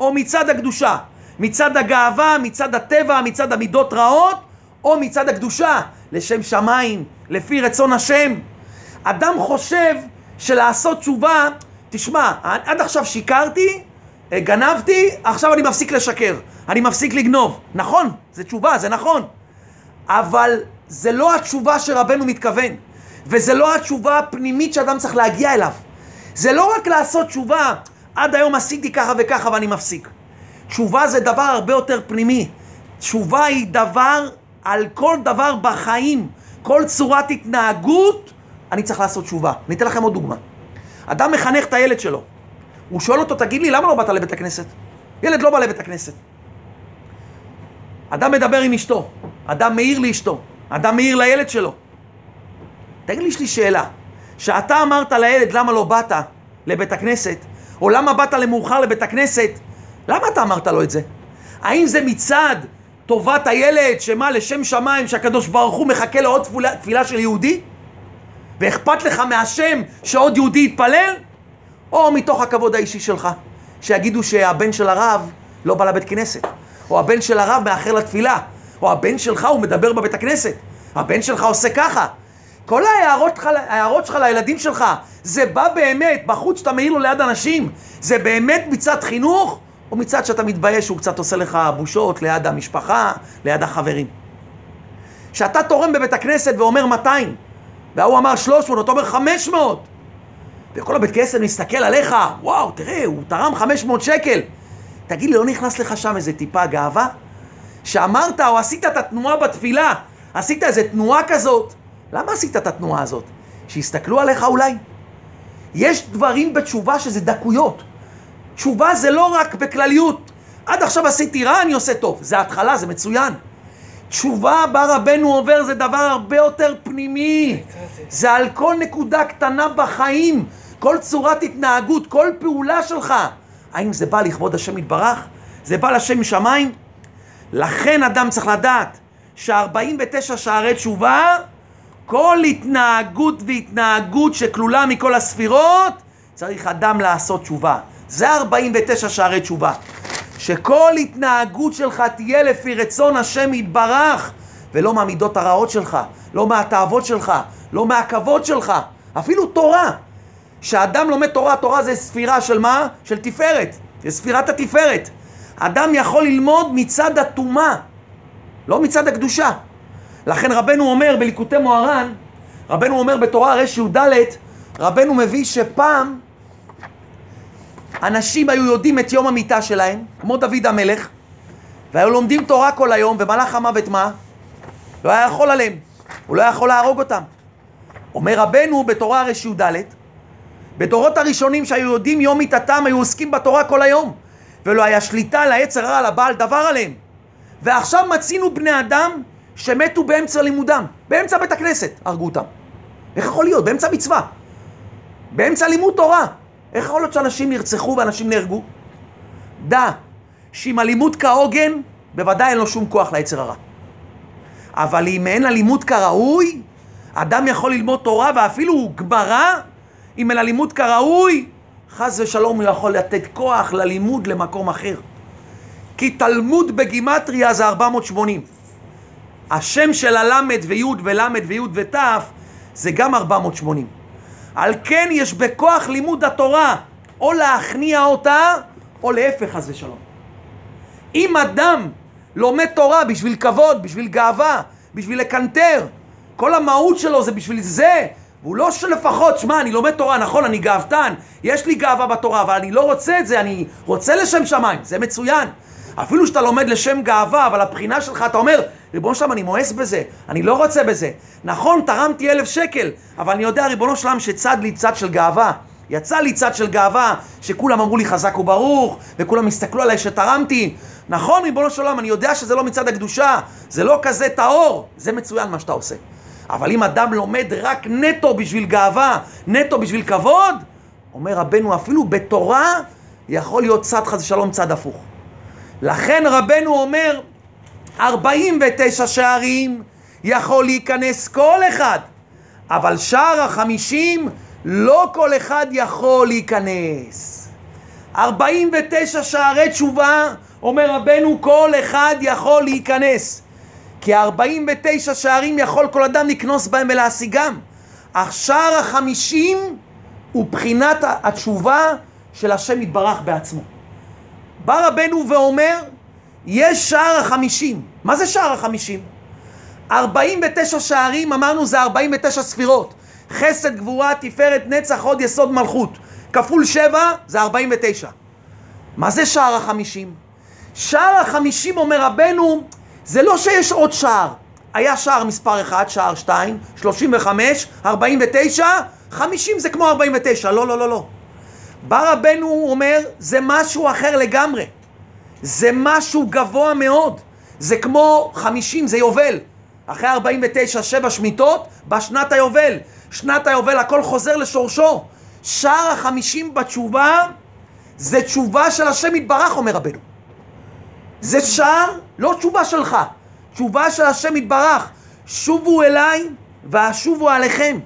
או מצד הקדושה. מצד הגאווה, מצד הטבע, מצד המידות רעות, או מצד הקדושה, לשם שמיים, לפי רצון השם. אדם חושב שלעשות תשובה, תשמע, עד עכשיו שיקרתי, גנבתי, עכשיו אני מפסיק לשקר, אני מפסיק לגנוב. נכון, זה תשובה, זה נכון. אבל זה לא התשובה שרבנו מתכוון, וזה לא התשובה הפנימית שאדם צריך להגיע אליו. זה לא רק לעשות תשובה, עד היום עשיתי ככה וככה ואני מפסיק. תשובה זה דבר הרבה יותר פנימי. תשובה היא דבר על כל דבר בחיים, כל צורת התנהגות, אני צריך לעשות תשובה. אני אתן לכם עוד דוגמה. אדם מחנך את הילד שלו. הוא שואל אותו, תגיד לי, למה לא באת לבית הכנסת? ילד לא בא לבית הכנסת. אדם מדבר עם אשתו, אדם מעיר לאשתו, אדם מעיר לילד שלו. תגיד לי, יש לי שאלה. שאתה אמרת לילד למה לא באת לבית הכנסת, או למה באת למאוחר לבית הכנסת, למה אתה אמרת לו את זה? האם זה מצד טובת הילד, שמה, לשם שמיים, שהקדוש ברוך הוא מחכה לעוד תפילה, תפילה של יהודי? ואכפת לך מהשם שעוד יהודי יתפלל? או מתוך הכבוד האישי שלך, שיגידו שהבן של הרב לא בא לבית כנסת, או הבן של הרב מאחר לתפילה, או הבן שלך הוא מדבר בבית הכנסת, הבן שלך עושה ככה. כל ההערות ההערות שלך לילדים שלך, זה בא באמת, בחוץ שאתה מעיר לו ליד אנשים, זה באמת מצד חינוך, או מצד שאתה מתבייש שהוא קצת עושה לך בושות ליד המשפחה, ליד החברים. כשאתה תורם בבית הכנסת ואומר 200, וההוא אמר 300, אתה אומר 500, וכל הבית כנסת מסתכל עליך, וואו, תראה, הוא תרם 500 שקל. תגיד לי, לא נכנס לך שם איזה טיפה גאווה? שאמרת או עשית את התנועה בתפילה, עשית איזה תנועה כזאת. למה עשית את התנועה הזאת? שיסתכלו עליך אולי? יש דברים בתשובה שזה דקויות. תשובה זה לא רק בכלליות. עד עכשיו עשיתי רע, אני עושה טוב. זה התחלה, זה מצוין. תשובה בה רבנו עובר זה דבר הרבה יותר פנימי. זה על כל נקודה קטנה בחיים, כל צורת התנהגות, כל פעולה שלך. האם זה בא לכבוד השם יתברך? זה בא לשם משמיים? לכן אדם צריך לדעת ש-49 שערי תשובה, כל התנהגות והתנהגות שכלולה מכל הספירות, צריך אדם לעשות תשובה. זה 49 שערי תשובה. שכל התנהגות שלך תהיה לפי רצון השם יתברך, ולא מהמידות הרעות שלך, לא מהתאוות שלך, לא מהכבוד שלך, אפילו תורה. כשאדם לומד תורה, תורה זה ספירה של מה? של תפארת, זה ספירת התפארת. אדם יכול ללמוד מצד הטומאה, לא מצד הקדושה. לכן רבנו אומר בליקוטי מוהר"ן, רבנו אומר בתורה רי"ד, רבנו מביא שפעם אנשים היו יודעים את יום המיטה שלהם, כמו דוד המלך, והיו לומדים תורה כל היום, ומלאך המוות מה? לא היה יכול עליהם, הוא לא היה יכול להרוג אותם. אומר רבנו בתורה רי"ד, בדורות הראשונים שהיו יודעים יום מיתתם, היו עוסקים בתורה כל היום, ולא היה שליטה ליצר רע, לבעל דבר עליהם. ועכשיו מצינו בני אדם שמתו באמצע לימודם, באמצע בית הכנסת, הרגו אותם. איך יכול להיות? באמצע מצווה. באמצע לימוד תורה. איך יכול להיות שאנשים נרצחו ואנשים נהרגו? דע שאם הלימוד כהוגן, בוודאי אין לו שום כוח ליצר הרע. אבל אם אין הלימוד כראוי, אדם יכול ללמוד תורה ואפילו גמרא, אם אין הלימוד כראוי, חס ושלום הוא יכול לתת כוח ללימוד למקום אחר. כי תלמוד בגימטריה זה 480. השם של הלמד וי' ולמד וי' ות' זה גם 480. על כן יש בכוח לימוד התורה או להכניע אותה, או להפך חס ושלום. אם אדם לומד תורה בשביל כבוד, בשביל גאווה, בשביל לקנטר, כל המהות שלו זה בשביל זה, והוא לא שלפחות, שמע, אני לומד תורה, נכון, אני גאוותן, יש לי גאווה בתורה, אבל אני לא רוצה את זה, אני רוצה לשם שמיים, זה מצוין. אפילו שאתה לומד לשם גאווה, אבל הבחינה שלך, אתה אומר, ריבונו שלם, אני מואס בזה, אני לא רוצה בזה. נכון, תרמתי אלף שקל, אבל אני יודע, ריבונו שלם, שצד לי צד של גאווה. יצא לי צד של גאווה, שכולם אמרו לי חזק וברוך, וכולם הסתכלו עליי שתרמתי. נכון, ריבונו של עולם, אני יודע שזה לא מצד הקדושה, זה לא כזה טהור, זה מצוין מה שאתה עושה. אבל אם אדם לומד רק נטו בשביל גאווה, נטו בשביל כבוד, אומר רבנו, אפילו בתורה יכול להיות צד חס ושלום צד הפוך. לכן רבנו אומר, 49 שערים יכול להיכנס כל אחד, אבל שער החמישים לא כל אחד יכול להיכנס. 49 שערי תשובה, אומר רבנו, כל אחד יכול להיכנס. כי 49 שערים יכול כל אדם לקנוס בהם ולהשיגם. אך שער החמישים הוא בחינת התשובה של השם יתברך בעצמו. בא רבנו ואומר, יש שער החמישים. מה זה שער החמישים? 49 שערים, אמרנו, זה 49 ספירות. חסד, גבורה, תפארת, נצח, עוד יסוד מלכות. כפול שבע, זה 49. מה זה שער החמישים? שער החמישים, אומר רבנו, זה לא שיש עוד שער. היה שער מספר 1, שער 2, 35, 49, 50 זה כמו 49. לא, לא, לא, לא. בא רבנו אומר, זה משהו אחר לגמרי. זה משהו גבוה מאוד. זה כמו 50, זה יובל. אחרי 49, שבע שמיטות, בשנת היובל. שנת היובל הכל חוזר לשורשו. שער החמישים בתשובה זה תשובה של השם יתברך, אומר רבנו. זה שער, לא תשובה שלך, תשובה של השם יתברך. שובו אליי ואשובו עליכם.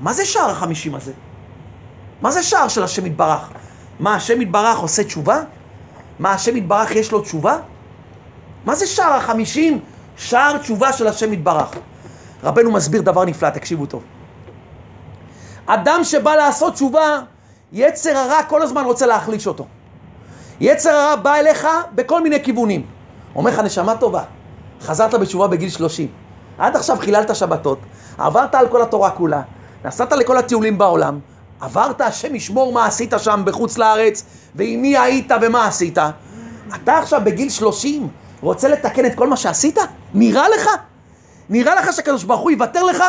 מה זה שער החמישים הזה? מה זה שער של השם יתברך? מה, השם יתברך עושה תשובה? מה, השם יתברך יש לו תשובה? מה זה שער החמישים? שער תשובה של השם יתברך. רבנו מסביר דבר נפלא, תקשיבו טוב. אדם שבא לעשות תשובה, יצר הרע כל הזמן רוצה להחליש אותו. יצר הרע בא אליך בכל מיני כיוונים. אומר לך, נשמה טובה, חזרת בתשובה בגיל 30. עד עכשיו חיללת שבתות, עברת על כל התורה כולה, נסעת לכל הטיולים בעולם, עברת, השם ישמור מה עשית שם בחוץ לארץ, ועם מי היית ומה עשית. אתה עכשיו בגיל 30 רוצה לתקן את כל מה שעשית? נראה לך? נראה לך שהקדוש ברוך הוא יוותר לך?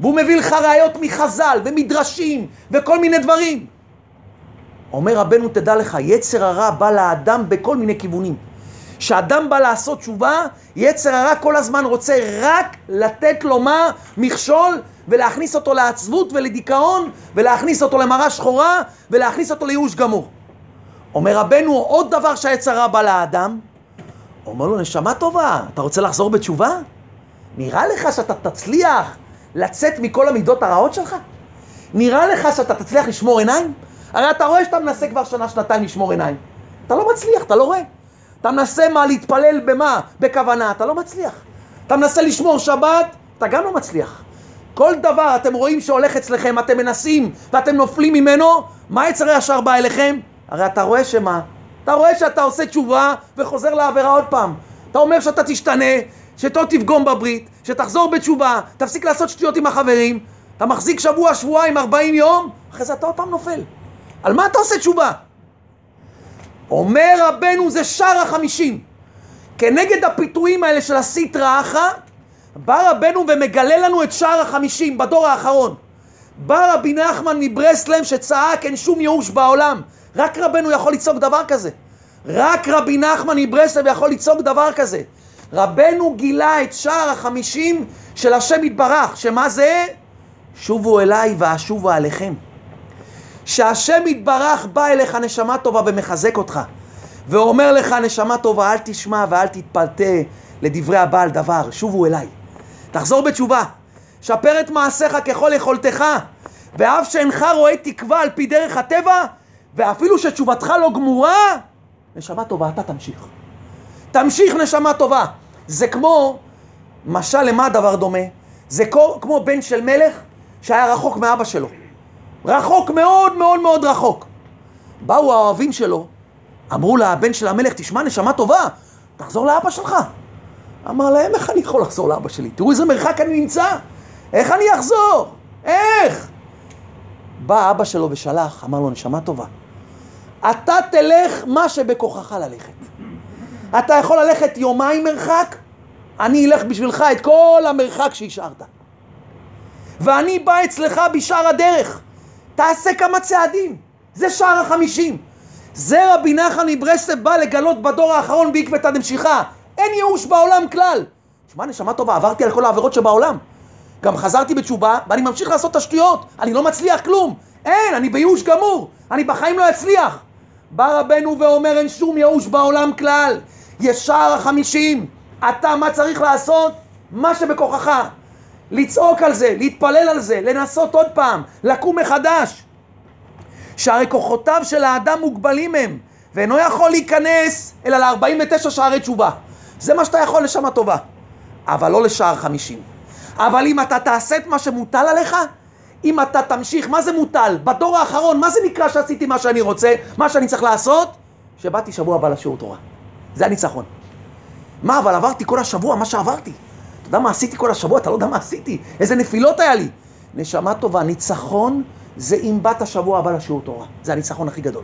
והוא מביא לך ראיות מחז"ל ומדרשים וכל מיני דברים. אומר רבנו, תדע לך, יצר הרע בא לאדם בכל מיני כיוונים. כשאדם בא לעשות תשובה, יצר הרע כל הזמן רוצה רק לתת לו מה? מכשול, ולהכניס אותו לעצבות ולדיכאון, ולהכניס אותו למראה שחורה, ולהכניס אותו לייאוש גמור. אומר רבנו, עוד דבר שהיצר הרע בא לאדם, אומר לו, נשמה טובה, אתה רוצה לחזור בתשובה? נראה לך שאתה תצליח לצאת מכל המידות הרעות שלך? נראה לך שאתה תצליח לשמור עיניים? הרי אתה רואה שאתה מנסה כבר שנה, שנתיים לשמור עיניים. אתה לא מצליח, אתה לא רואה. אתה מנסה מה, להתפלל במה? בכוונה, אתה לא מצליח. אתה מנסה לשמור שבת, אתה גם לא מצליח. כל דבר אתם רואים שהולך אצלכם, אתם מנסים ואתם נופלים ממנו, מה יצר ישר בא אליכם? הרי אתה רואה שמה? אתה רואה שאתה עושה תשובה וחוזר לעבירה עוד פעם. אתה אומר שאתה תשתנה, שאתה תפגום בברית, שתחזור בתשובה, תפסיק לעשות שטויות עם החברים, אתה מחזיק שבוע, שבועיים, ארבעים יום, אחרי זה אתה עוד פעם נופל. על מה אתה עושה תשובה? אומר רבנו זה שער החמישים. כנגד הפיתויים האלה של הסיטרא אחא, בא רבנו ומגלה לנו את שער החמישים בדור האחרון. בא רבי נחמן מברסלם שצעק אין שום ייאוש בעולם. רק רבנו יכול לצעוק דבר כזה. רק רבי נחמן מברסלב יכול לצעוק דבר כזה. רבנו גילה את שער החמישים של השם יתברך, שמה זה? שובו אליי ואשובו עליכם. שהשם יתברך בא אליך נשמה טובה ומחזק אותך ואומר לך נשמה טובה אל תשמע ואל תתפלטה לדברי הבעל דבר, שובו אליי. תחזור בתשובה, שפר את מעשיך ככל יכולתך ואף שאינך רואה תקווה על פי דרך הטבע ואפילו שתשובתך לא גמורה, נשמה טובה אתה תמשיך. תמשיך נשמה טובה. זה כמו, משל למה הדבר דומה? זה כמו בן של מלך שהיה רחוק מאבא שלו. רחוק מאוד מאוד מאוד רחוק. באו האוהבים שלו, אמרו לבן של המלך, תשמע נשמה טובה, תחזור לאבא שלך. אמר להם, איך אני יכול לחזור לאבא שלי? תראו איזה מרחק אני נמצא, איך אני אחזור? איך? בא אבא שלו ושלח, אמר לו, נשמה טובה, אתה תלך מה שבכוחך ללכת. אתה יכול ללכת יומיים מרחק, אני אלך בשבילך את כל המרחק שהשארת. ואני בא אצלך בשאר הדרך. תעשה כמה צעדים. זה שער החמישים. זה רבי נחמן מברסלב בא לגלות בדור האחרון בעקבתא דמשיחא. אין ייאוש בעולם כלל. שמע, נשמה טובה, עברתי על כל העבירות שבעולם. גם חזרתי בתשובה, ואני ממשיך לעשות את השטויות. אני לא מצליח כלום. אין, אני בייאוש גמור. אני בחיים לא אצליח. בא רבנו ואומר, אין שום ייאוש בעולם כלל. יש שער החמישים. אתה, מה צריך לעשות? מה שבכוחך. לצעוק על זה, להתפלל על זה, לנסות עוד פעם, לקום מחדש. שהרי כוחותיו של האדם מוגבלים הם, ואינו יכול להיכנס אלא ל-49 שערי תשובה. זה מה שאתה יכול לשמה טובה, אבל לא לשער 50. אבל אם אתה תעשה את מה שמוטל עליך, אם אתה תמשיך, מה זה מוטל? בדור האחרון, מה זה נקרא שעשיתי מה שאני רוצה, מה שאני צריך לעשות? שבאתי שבוע הבא לשיעור תורה. זה הניצחון. מה, אבל עברתי כל השבוע מה שעברתי. אתה יודע מה עשיתי כל השבוע? אתה לא יודע מה עשיתי? איזה נפילות היה לי. נשמה טובה, ניצחון זה אם באת השבוע הבא לשיעור תורה. זה הניצחון הכי גדול.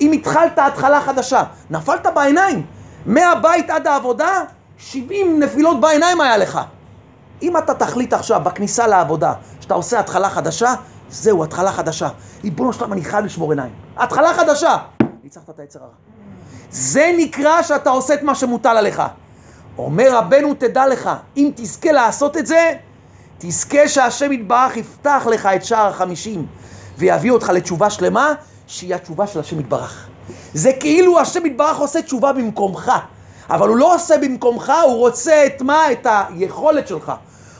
אם התחלת התחלה חדשה, נפלת בעיניים. מהבית עד העבודה, 70 נפילות בעיניים היה לך. אם אתה תחליט עכשיו בכניסה לעבודה שאתה עושה התחלה חדשה, זהו, התחלה חדשה. ריבונו שלם, אני חייב לשמור עיניים. התחלה חדשה. ניצחת את היצר הרע. זה נקרא שאתה עושה את מה שמוטל עליך. אומר רבנו, תדע לך, אם תזכה לעשות את זה, תזכה שהשם יתברך יפתח לך את שער החמישים ויביא אותך לתשובה שלמה, שהיא התשובה של השם יתברך. זה כאילו השם יתברך עושה תשובה במקומך, אבל הוא לא עושה במקומך, הוא רוצה את מה? את היכולת שלך.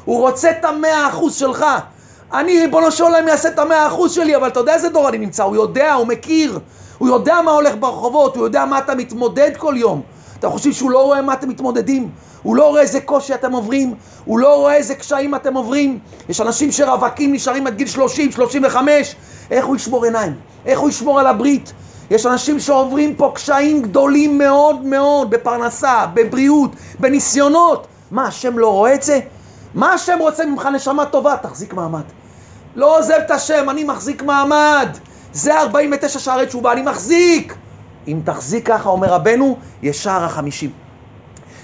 הוא רוצה את המאה אחוז שלך. אני, ריבונו של עולם, אעשה את המאה אחוז שלי, אבל אתה יודע איזה דור אני נמצא, הוא יודע, הוא מכיר, הוא יודע מה הולך ברחובות, הוא יודע מה אתה מתמודד כל יום. אתה חושב שהוא לא רואה מה אתם מתמודדים? הוא לא רואה איזה קושי אתם עוברים? הוא לא רואה איזה קשיים אתם עוברים? יש אנשים שרווקים נשארים עד גיל 30, 35, איך הוא ישמור עיניים? איך הוא ישמור על הברית? יש אנשים שעוברים פה קשיים גדולים מאוד מאוד בפרנסה, בבריאות, בניסיונות. מה, השם לא רואה את זה? מה השם רוצה ממך נשמה טובה? תחזיק מעמד. לא עוזב את השם, אני מחזיק מעמד. זה 49 שערי תשובה, אני מחזיק. אם תחזיק ככה, אומר רבנו, יש שער החמישים.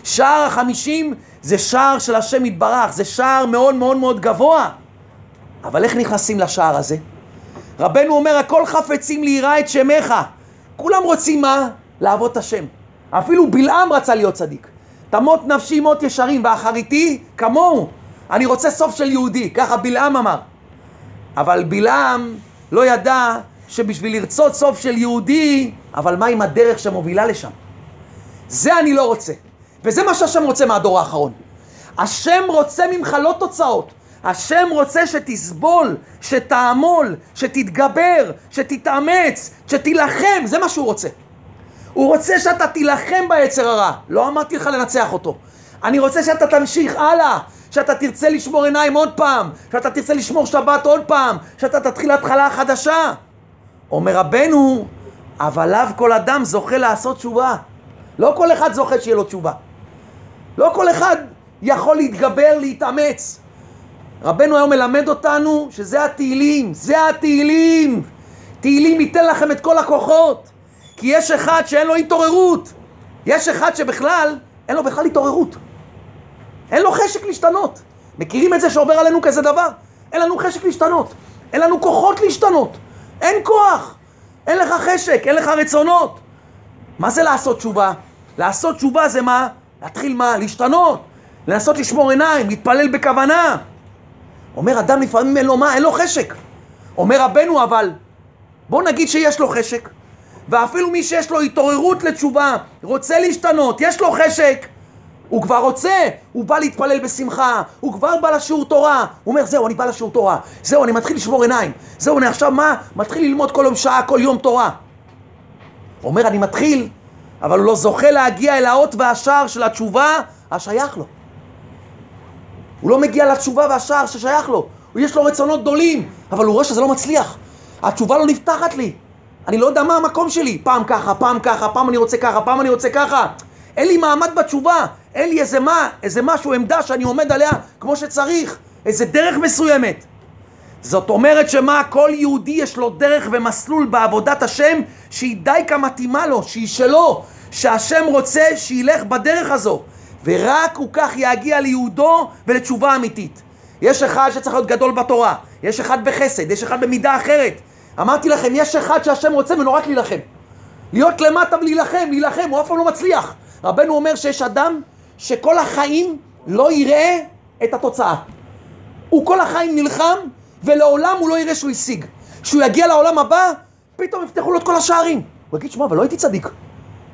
שער החמישים זה שער של השם יתברך, זה שער מאוד מאוד מאוד גבוה. אבל איך נכנסים לשער הזה? רבנו אומר, הכל חפצים ליראה את שמך. כולם רוצים מה? לעבוד את השם. אפילו בלעם רצה להיות צדיק. תמות נפשי מות ישרים, ואחריתי כמוהו. אני רוצה סוף של יהודי, ככה בלעם אמר. אבל בלעם לא ידע שבשביל לרצות סוף של יהודי, אבל מה עם הדרך שמובילה לשם? זה אני לא רוצה. וזה מה שהשם רוצה מהדור האחרון. השם רוצה ממך לא תוצאות, השם רוצה שתסבול, שתעמול, שתתגבר, שתתאמץ, שתילחם, זה מה שהוא רוצה. הוא רוצה שאתה תילחם ביצר הרע. לא אמרתי לך לנצח אותו. אני רוצה שאתה תמשיך הלאה, שאתה תרצה לשמור עיניים עוד פעם, שאתה תרצה לשמור שבת עוד פעם, שאתה תתחיל התחלה חדשה. אומר רבנו, אבל לאו כל אדם זוכה לעשות תשובה. לא כל אחד זוכה שיהיה לו תשובה. לא כל אחד יכול להתגבר, להתאמץ. רבנו היום מלמד אותנו שזה התהילים, זה התהילים. תהילים ייתן לכם את כל הכוחות. כי יש אחד שאין לו התעוררות. יש אחד שבכלל, אין לו בכלל התעוררות. אין לו חשק להשתנות. מכירים את זה שעובר עלינו כזה דבר? אין לנו חשק להשתנות. אין לנו כוחות להשתנות. אין כוח. אין לך חשק, אין לך רצונות. מה זה לעשות תשובה? לעשות תשובה זה מה? להתחיל מה? להשתנות. לנסות לשמור עיניים, להתפלל בכוונה. אומר אדם לפעמים אין לו מה? אין לו חשק. אומר רבנו אבל, בוא נגיד שיש לו חשק. ואפילו מי שיש לו התעוררות לתשובה, רוצה להשתנות, יש לו חשק, הוא כבר רוצה, הוא בא להתפלל בשמחה, הוא כבר בא לשיעור תורה, הוא אומר זהו אני בא לשיעור תורה, זהו אני מתחיל לשמור עיניים, זהו אני עכשיו מה? מתחיל ללמוד כל יום שעה, כל יום תורה. הוא אומר אני מתחיל, אבל הוא לא זוכה להגיע אל האות והשער של התשובה השייך לו. הוא לא מגיע לתשובה והשער ששייך לו, יש לו רצונות גדולים, אבל הוא רואה שזה לא מצליח, התשובה לא נפתחת לי. אני לא יודע מה המקום שלי, פעם ככה, פעם ככה, פעם אני רוצה ככה, פעם אני רוצה ככה. אין לי מעמד בתשובה, אין לי איזה מה, איזה משהו, עמדה שאני עומד עליה כמו שצריך, איזה דרך מסוימת. זאת אומרת שמה, כל יהודי יש לו דרך ומסלול בעבודת השם שהיא די כמתאימה לו, שהיא שלו, שהשם רוצה שילך בדרך הזו, ורק הוא כך יגיע ליהודו ולתשובה אמיתית. יש אחד שצריך להיות גדול בתורה, יש אחד בחסד, יש אחד במידה אחרת. אמרתי לכם, יש אחד שהשם רוצה ממנו רק להילחם. להיות למטה ולהילחם, להילחם, הוא אף פעם לא מצליח. רבנו אומר שיש אדם שכל החיים לא יראה את התוצאה. הוא כל החיים נלחם, ולעולם הוא לא יראה שהוא השיג. כשהוא יגיע לעולם הבא, פתאום יפתחו לו את כל השערים. הוא יגיד, שמע, אבל לא הייתי צדיק.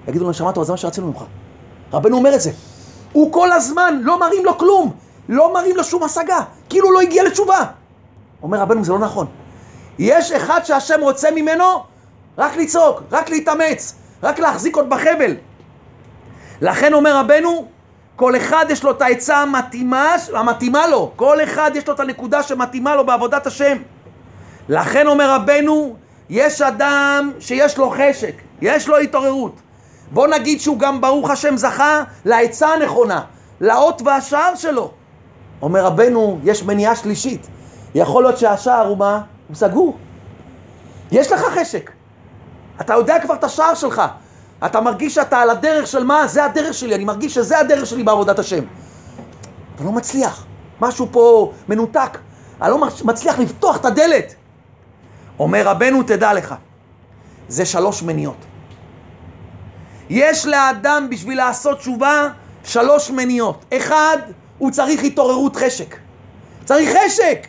יגידו לו, שמעת, זה מה שרצינו ממך. רבנו אומר את זה. הוא כל הזמן לא מראים לו כלום, לא מראים לו שום השגה, כאילו לא הגיע לתשובה. אומר רבנו, זה לא נכון. יש אחד שהשם רוצה ממנו רק לצעוק, רק להתאמץ, רק להחזיק עוד בחבל. לכן אומר רבנו, כל אחד יש לו את העצה המתאימה, המתאימה לו, כל אחד יש לו את הנקודה שמתאימה לו בעבודת השם. לכן אומר רבנו, יש אדם שיש לו חשק, יש לו התעוררות. בוא נגיד שהוא גם ברוך השם זכה לעצה הנכונה, לאות והשער שלו. אומר רבנו, יש מניעה שלישית. יכול להיות שהשער הוא מה? הוא סגור. יש לך חשק. אתה יודע כבר את השער שלך. אתה מרגיש שאתה על הדרך של מה? זה הדרך שלי, אני מרגיש שזה הדרך שלי בעבודת השם. אתה לא מצליח. משהו פה מנותק. אני לא מצליח לפתוח את הדלת. אומר רבנו, תדע לך, זה שלוש מניות. יש לאדם בשביל לעשות תשובה שלוש מניות. אחד, הוא צריך התעוררות חשק. צריך חשק.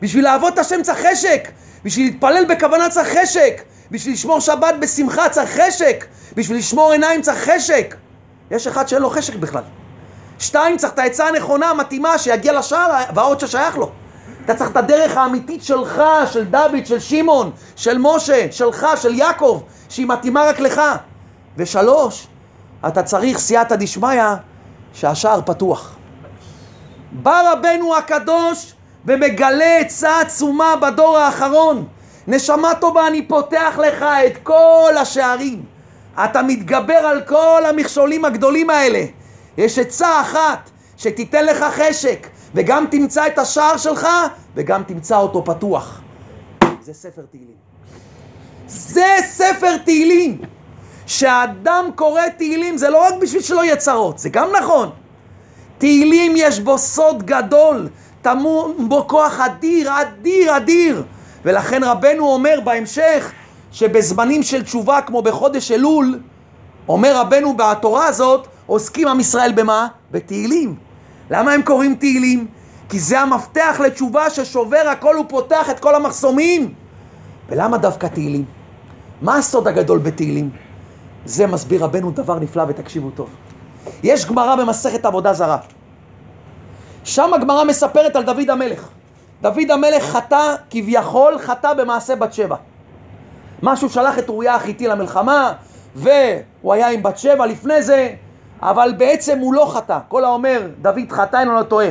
בשביל לעבוד את השם צריך חשק. בשביל להתפלל בכוונה צריך חשק. בשביל לשמור שבת בשמחה צריך חשק. בשביל לשמור עיניים צריך חשק. יש אחד שאין לו חשק בכלל. שתיים, צריך את העצה הנכונה, המתאימה, שיגיע לשער והאות ששייך לו. אתה צריך את הדרך האמיתית שלך, של דוד, של שמעון, של משה, שלך, של יעקב, שהיא מתאימה רק לך. ושלוש, אתה צריך סייעתא דשמיא, שהשער פתוח. בא רבנו הקדוש ומגלה עצה עצומה בדור האחרון. נשמה טובה, אני פותח לך את כל השערים. אתה מתגבר על כל המכשולים הגדולים האלה. יש עצה אחת שתיתן לך חשק, וגם תמצא את השער שלך, וגם תמצא אותו פתוח. זה ספר תהילים. זה ספר תהילים. כשאדם קורא תהילים זה לא רק בשביל שלא יהיה צרות, זה גם נכון. תהילים יש בו סוד גדול, טמון בו כוח אדיר, אדיר, אדיר. ולכן רבנו אומר בהמשך, שבזמנים של תשובה כמו בחודש אלול, אומר רבנו בתורה הזאת, עוסקים עם ישראל במה? בתהילים. למה הם קוראים תהילים? כי זה המפתח לתשובה ששובר הכל ופותח את כל המחסומים. ולמה דווקא תהילים? מה הסוד הגדול בתהילים? זה מסביר רבנו דבר נפלא ותקשיבו טוב. יש גמרא במסכת עבודה זרה. שם הגמרא מספרת על דוד המלך. דוד המלך חטא, כביכול חטא במעשה בת שבע. משהו שלח את אוריה החיתי למלחמה, והוא היה עם בת שבע לפני זה, אבל בעצם הוא לא חטא. כל האומר, דוד חטא, אינו לא טועה.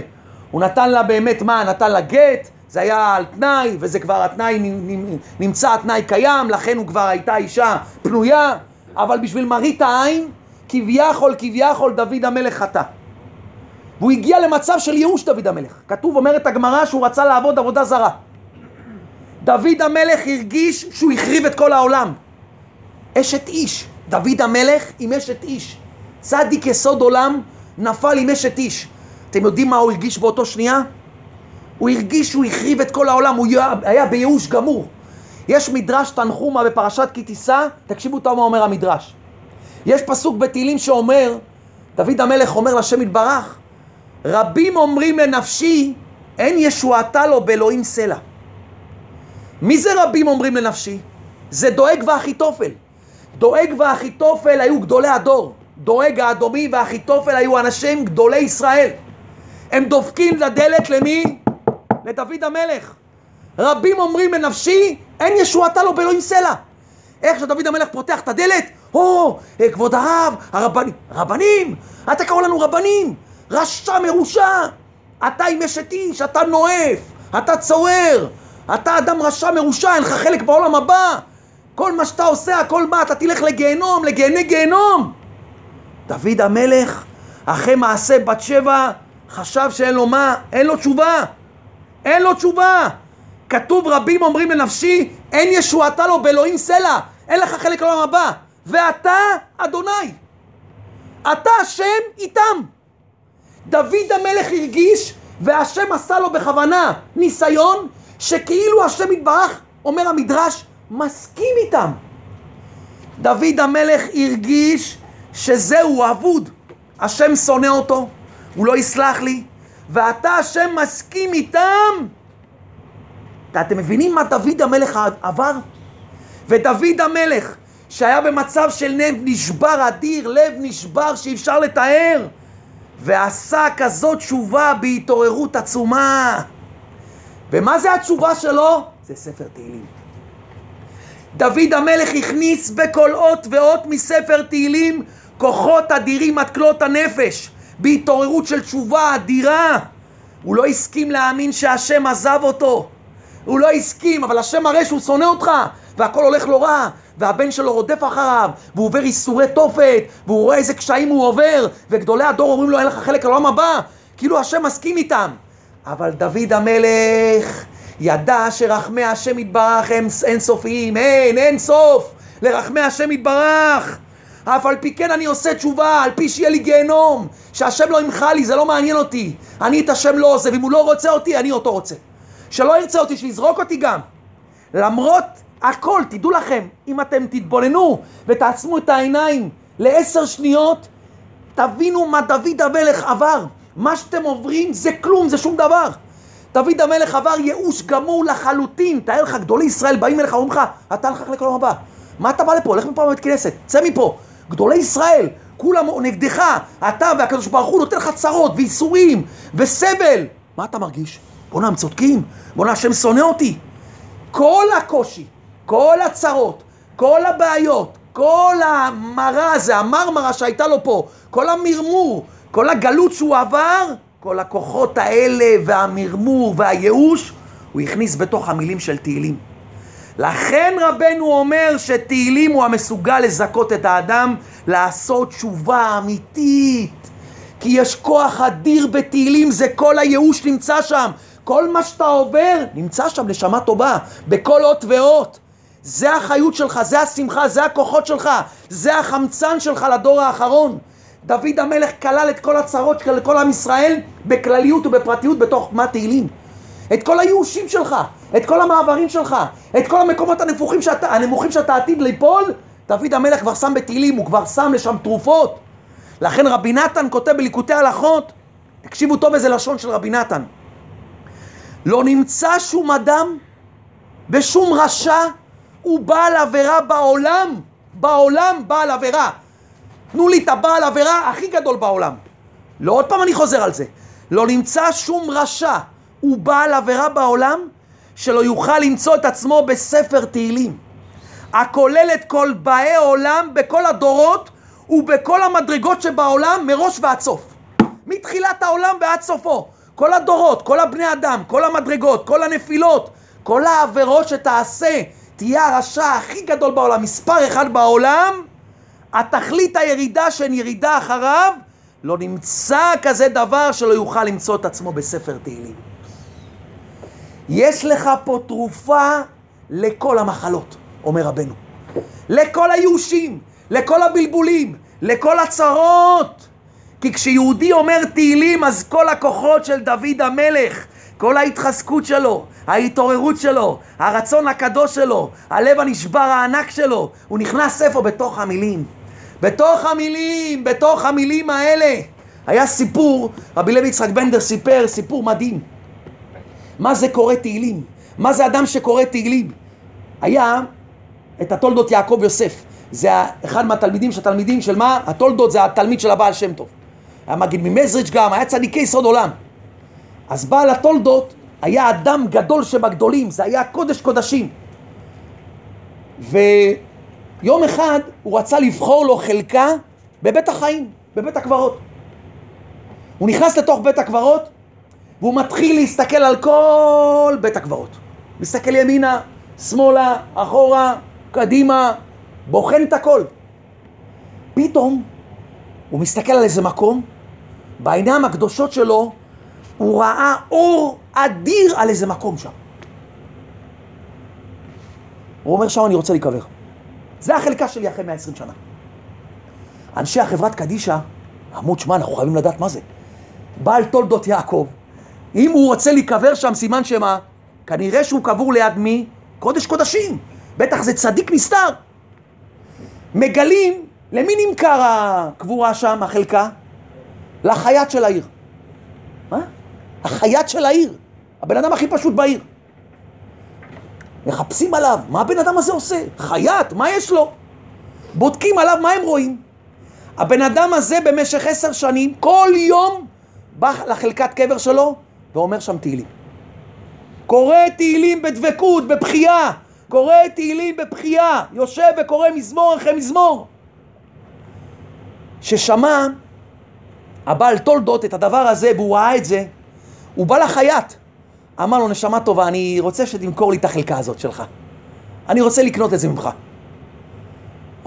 הוא נתן לה באמת מה? נתן לה גט, זה היה על תנאי, וזה כבר התנאי, נמצא התנאי קיים, לכן הוא כבר הייתה אישה פנויה, אבל בשביל מראית העין, כביכול, כביכול דוד המלך חטא. והוא הגיע למצב של ייאוש דוד המלך. כתוב, אומרת הגמרא, שהוא רצה לעבוד עבודה זרה. דוד המלך הרגיש שהוא החריב את כל העולם. אשת איש. דוד המלך עם אשת איש. צדיק יסוד עולם נפל עם אשת איש. אתם יודעים מה הוא הרגיש באותו שנייה? הוא הרגיש שהוא החריב את כל העולם, הוא היה בייאוש גמור. יש מדרש תנחומה בפרשת כי תישא, תקשיבו טוב מה אומר המדרש. יש פסוק בתהילים שאומר, דוד המלך אומר לשם יתברך, רבים אומרים לנפשי, אין ישועתה לו באלוהים סלע. מי זה רבים אומרים לנפשי? זה דואג ואחיתופל. דואג ואחיתופל היו גדולי הדור. דואג האדומי ואחיתופל היו אנשים גדולי ישראל. הם דופקים לדלת למי? לדוד המלך. רבים אומרים לנפשי, אין ישועתה לו באלוהים סלע. איך שדוד המלך פותח את הדלת, או, אה, כבוד הרב, הרבנים, רבנים, אתה קורא לנו רבנים, רשע מרושע, אתה עם אשת איש, אתה נואף, אתה צורר, אתה אדם רשע מרושע, אין לך חלק בעולם הבא, כל מה שאתה עושה, הכל מה, אתה תלך לגיהנום, לגהני גיהנום. דוד המלך, אחרי מעשה בת שבע, חשב שאין לו מה, אין לו תשובה, אין לו תשובה. כתוב רבים אומרים לנפשי, אין ישועתה לו באלוהים סלע, אין לך חלק לעולם הבא. ואתה, אדוני, אתה השם איתם. דוד המלך הרגיש, והשם עשה לו בכוונה ניסיון, שכאילו השם יתברך, אומר המדרש, מסכים איתם. דוד המלך הרגיש שזהו אבוד. השם שונא אותו, הוא לא יסלח לי, ואתה השם מסכים איתם. אתם מבינים מה דוד המלך עבר? ודוד המלך, שהיה במצב של לב נשבר אדיר, לב נשבר שאי אפשר לתאר, ועשה כזאת תשובה בהתעוררות עצומה. ומה זה התשובה שלו? זה ספר תהילים. דוד המלך הכניס בכל אות ואות מספר תהילים כוחות אדירים עד כלות הנפש, בהתעוררות של תשובה אדירה. הוא לא הסכים להאמין שהשם עזב אותו. הוא לא הסכים, אבל השם מראה שהוא שונא אותך, והכל הולך לו רע, והבן שלו רודף אחריו, והוא עובר איסורי תופת, והוא רואה איזה קשיים הוא עובר, וגדולי הדור אומרים לו אין לך חלק לעולם הבא, כאילו השם מסכים איתם. אבל דוד המלך ידע שרחמי השם יתברך הם אינסופיים, אין, אין סוף לרחמי השם יתברך. אף על פי כן אני עושה תשובה, על פי שיהיה לי גיהנום, שהשם לא ימחה לי, זה לא מעניין אותי. אני את השם לא עושה, ואם הוא לא רוצה אותי, אני אותו רוצה. שלא ירצה אותי, שיזרוק אותי גם. למרות הכל, תדעו לכם, אם אתם תתבוננו ותעצמו את העיניים לעשר שניות, תבינו מה דוד המלך עבר. מה שאתם עוברים זה כלום, זה שום דבר. דוד המלך עבר ייאוש גמור לחלוטין. תאר לך, גדולי ישראל באים אליך, אומרים לך, אתה הלך לך לעולם הבא. מה אתה בא לפה? הולך מפה בבית כנסת, צא מפה. גדולי ישראל, כולם נגדך, אתה והקדוש ברוך הוא נותן לך צרות וייסורים וסבל. מה אתה מרגיש? בואנה, הם צודקים, בואנה, השם שונא אותי. כל הקושי, כל הצרות, כל הבעיות, כל המרה הזה, המרמרה שהייתה לו פה, כל המרמור, כל הגלות שהוא עבר, כל הכוחות האלה והמרמור והייאוש, הוא הכניס בתוך המילים של תהילים. לכן רבנו אומר שתהילים הוא המסוגל לזכות את האדם לעשות תשובה אמיתית. כי יש כוח אדיר בתהילים, זה כל הייאוש נמצא שם. כל מה שאתה עובר נמצא שם, נשמה טובה, בכל אות ואות. זה החיות שלך, זה השמחה, זה הכוחות שלך, זה החמצן שלך לדור האחרון. דוד המלך כלל את כל הצרות של כל עם ישראל בכלליות ובפרטיות בתוך מה תהילים. את כל הייאושים שלך, את כל המעברים שלך, את כל המקומות הנמוכים שאתה, הנמוכים שאתה עתיד ליפול, דוד המלך כבר שם בתהילים, הוא כבר שם לשם תרופות. לכן רבי נתן כותב בליקוטי הלכות, תקשיבו טוב איזה לשון של רבי נתן. לא נמצא שום אדם ושום רשע הוא בעל עבירה בעולם, בעולם בעל עבירה. תנו לי את הבעל עבירה הכי גדול בעולם. לא, עוד פעם אני חוזר על זה. לא נמצא שום רשע הוא בעל עבירה בעולם שלא יוכל למצוא את עצמו בספר תהילים. הכולל את כל באי עולם בכל הדורות ובכל המדרגות שבעולם מראש ועד סוף. מתחילת העולם ועד סופו. כל הדורות, כל הבני אדם, כל המדרגות, כל הנפילות, כל העבירות שתעשה, תהיה הרשע הכי גדול בעולם, מספר אחד בעולם, התכלית הירידה שאין ירידה אחריו, לא נמצא כזה דבר שלא יוכל למצוא את עצמו בספר תהילים. יש לך פה תרופה לכל המחלות, אומר רבנו. לכל הייאושים, לכל הבלבולים, לכל הצרות. כי כשיהודי אומר תהילים, אז כל הכוחות של דוד המלך, כל ההתחזקות שלו, ההתעוררות שלו, הרצון הקדוש שלו, הלב הנשבר הענק שלו, הוא נכנס איפה? בתוך המילים. בתוך המילים, בתוך המילים האלה. היה סיפור, רבי לוי יצחק בנדר סיפר סיפור מדהים. מה זה קורא תהילים? מה זה אדם שקורא תהילים? היה את התולדות יעקב יוסף. זה אחד מהתלמידים של התלמידים של מה? התולדות זה התלמיד של הבעל שם טוב. היה מגיד ממזריץ' גם, היה צדיקי יסוד עולם. אז בעל התולדות היה אדם גדול שבגדולים, זה היה קודש קודשים. ויום אחד הוא רצה לבחור לו חלקה בבית החיים, בבית הקברות. הוא נכנס לתוך בית הקברות והוא מתחיל להסתכל על כל בית הקברות. מסתכל ימינה, שמאלה, אחורה, קדימה, בוחן את הכל. פתאום הוא מסתכל על איזה מקום, בעיניים הקדושות שלו הוא ראה אור אדיר על איזה מקום שם. הוא אומר, שם אני רוצה להיקבר. זה החלקה שלי אחרי 120 שנה. אנשי החברת קדישא אמרו, תשמע, אנחנו חייבים לדעת מה זה. בעל תולדות יעקב, אם הוא רוצה להיקבר שם, סימן שמה? כנראה שהוא קבור ליד מי? קודש קודשים. בטח זה צדיק נסתר. מגלים למי נמכר הקבורה שם, החלקה? לחייט של העיר. מה? החייט של העיר. הבן אדם הכי פשוט בעיר. מחפשים עליו, מה הבן אדם הזה עושה? חייט, מה יש לו? בודקים עליו, מה הם רואים? הבן אדם הזה במשך עשר שנים, כל יום בא לחלקת קבר שלו ואומר שם תהילים. קורא תהילים בדבקות, בבכייה. קורא תהילים בבכייה. יושב וקורא מזמור אחרי מזמור. ששמע הבעל תולדות את הדבר הזה והוא ראה את זה, הוא בא לחייט. אמר לו, נשמה טובה, אני רוצה שתמכור לי את החלקה הזאת שלך. אני רוצה לקנות את זה ממך.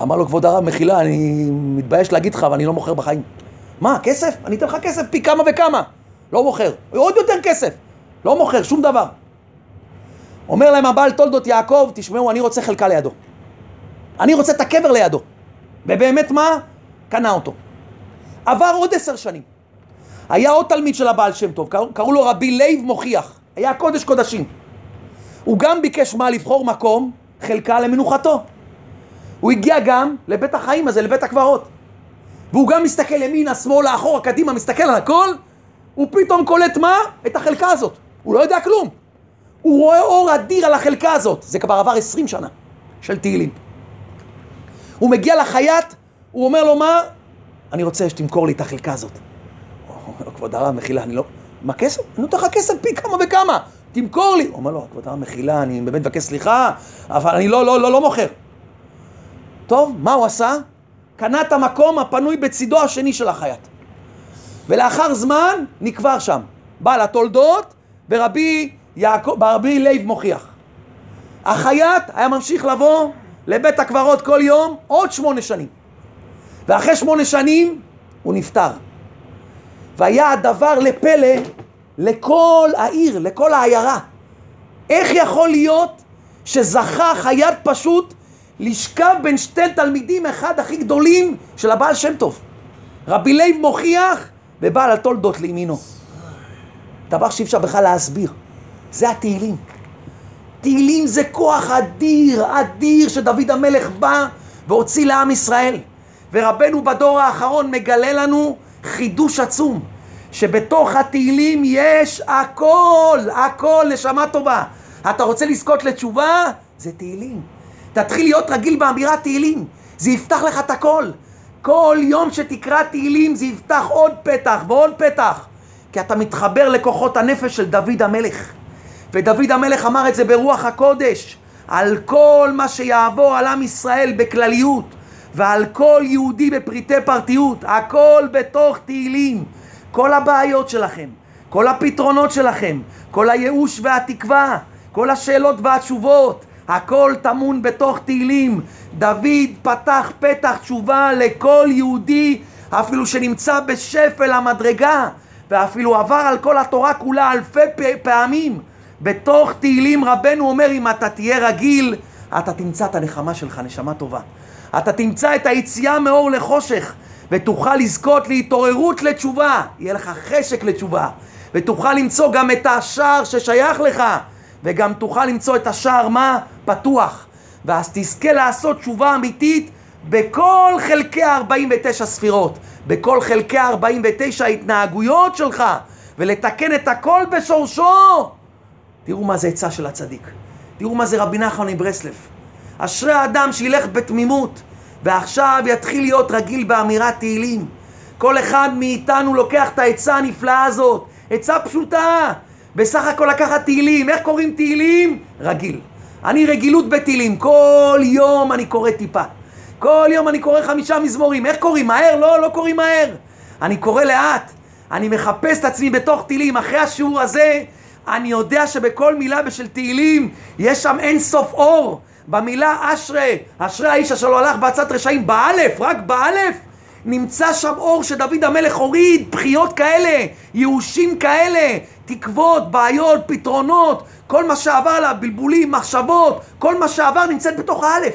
אמר לו, כבוד הרב, מחילה, אני מתבייש להגיד לך, אבל אני לא מוכר בחיים. מה, כסף? אני אתן לך כסף פי כמה וכמה. לא מוכר. עוד יותר כסף. לא מוכר, שום דבר. אומר להם הבעל תולדות יעקב, תשמעו, אני רוצה חלקה לידו. אני רוצה את הקבר לידו. ובאמת מה? קנה אותו. עבר עוד עשר שנים. היה עוד תלמיד של הבעל שם טוב, קראו, קראו לו רבי לייב מוכיח. היה קודש קודשים. הוא גם ביקש מה? לבחור מקום, חלקה למנוחתו. הוא הגיע גם לבית החיים הזה, לבית הקברות. והוא גם מסתכל ימינה, שמאלה, אחורה, קדימה, מסתכל על הכל, הוא פתאום קולט מה? את החלקה הזאת. הוא לא יודע כלום. הוא רואה אור אדיר על החלקה הזאת. זה כבר עבר עשרים שנה של תהילים. הוא מגיע לחייט, הוא אומר לו מה? אני רוצה שתמכור לי את החלקה הזאת. כבוד הרב, מחילה, אני לא... מה כסף? אני נותן לך כסף פי כמה וכמה. תמכור לי. הוא אומר לו, כבוד הרב, מחילה, אני באמת מבקש סליחה, אבל אני לא, לא, לא, לא מוכר. טוב, מה הוא עשה? קנה את המקום הפנוי בצידו השני של החייט. ולאחר זמן נקבר שם. בעל התולדות ורבי יעקב, רבי לייב מוכיח. החייט היה ממשיך לבוא לבית הקברות כל יום עוד שמונה שנים. ואחרי שמונה שנים הוא נפטר. והיה הדבר לפלא לכל העיר, לכל העיירה. איך יכול להיות שזכה חייט פשוט לשכב בין שתי תלמידים אחד הכי גדולים של הבעל שם טוב? רבי לייב מוכיח ובעל התולדות לימינו. דבר שאי אפשר בכלל להסביר. זה התהילים. תהילים זה כוח אדיר, אדיר, שדוד המלך בא והוציא לעם ישראל. ורבנו בדור האחרון מגלה לנו חידוש עצום, שבתוך התהילים יש הכל, הכל, נשמה טובה. אתה רוצה לזכות לתשובה? זה תהילים. תתחיל להיות רגיל באמירת תהילים, זה יפתח לך את הכל. כל יום שתקרא תהילים זה יפתח עוד פתח ועוד פתח, כי אתה מתחבר לכוחות הנפש של דוד המלך. ודוד המלך אמר את זה ברוח הקודש, על כל מה שיעבור על עם ישראל בכלליות, ועל כל יהודי בפריטי פרטיות, הכל בתוך תהילים. כל הבעיות שלכם, כל הפתרונות שלכם, כל הייאוש והתקווה, כל השאלות והתשובות, הכל טמון בתוך תהילים. דוד פתח פתח תשובה לכל יהודי, אפילו שנמצא בשפל המדרגה, ואפילו עבר על כל התורה כולה אלפי פעמים. בתוך תהילים רבנו אומר, אם אתה תהיה רגיל, אתה תמצא את הנחמה שלך, נשמה טובה. אתה תמצא את היציאה מאור לחושך, ותוכל לזכות להתעוררות לתשובה. יהיה לך חשק לתשובה. ותוכל למצוא גם את השער ששייך לך, וגם תוכל למצוא את השער מה? פתוח. ואז תזכה לעשות תשובה אמיתית בכל חלקי ה-49 ספירות, בכל חלקי ה-49 ההתנהגויות שלך, ולתקן את הכל בשורשו. תראו מה זה עצה של הצדיק. תראו מה זה רבי נחמן מברסלב. אשרי האדם שילך בתמימות, ועכשיו יתחיל להיות רגיל באמירת תהילים. כל אחד מאיתנו לוקח את העצה הנפלאה הזאת, עצה פשוטה, בסך הכל לקחת תהילים. איך קוראים תהילים? רגיל. אני רגילות בתהילים, כל יום אני קורא טיפה. כל יום אני קורא חמישה מזמורים. איך קוראים? מהר? לא, לא קוראים מהר. אני קורא לאט. אני מחפש את עצמי בתוך תהילים. אחרי השיעור הזה, אני יודע שבכל מילה בשל תהילים יש שם אין סוף אור. במילה אשרי, אשרי האיש אשר לא הלך בעצת רשעים, באלף, רק באלף, נמצא שם אור שדוד המלך הוריד, בחיות כאלה, ייאושים כאלה, תקוות, בעיות, פתרונות, כל מה שעבר עליו, בלבולים, מחשבות, כל מה שעבר נמצאת בתוך האלף.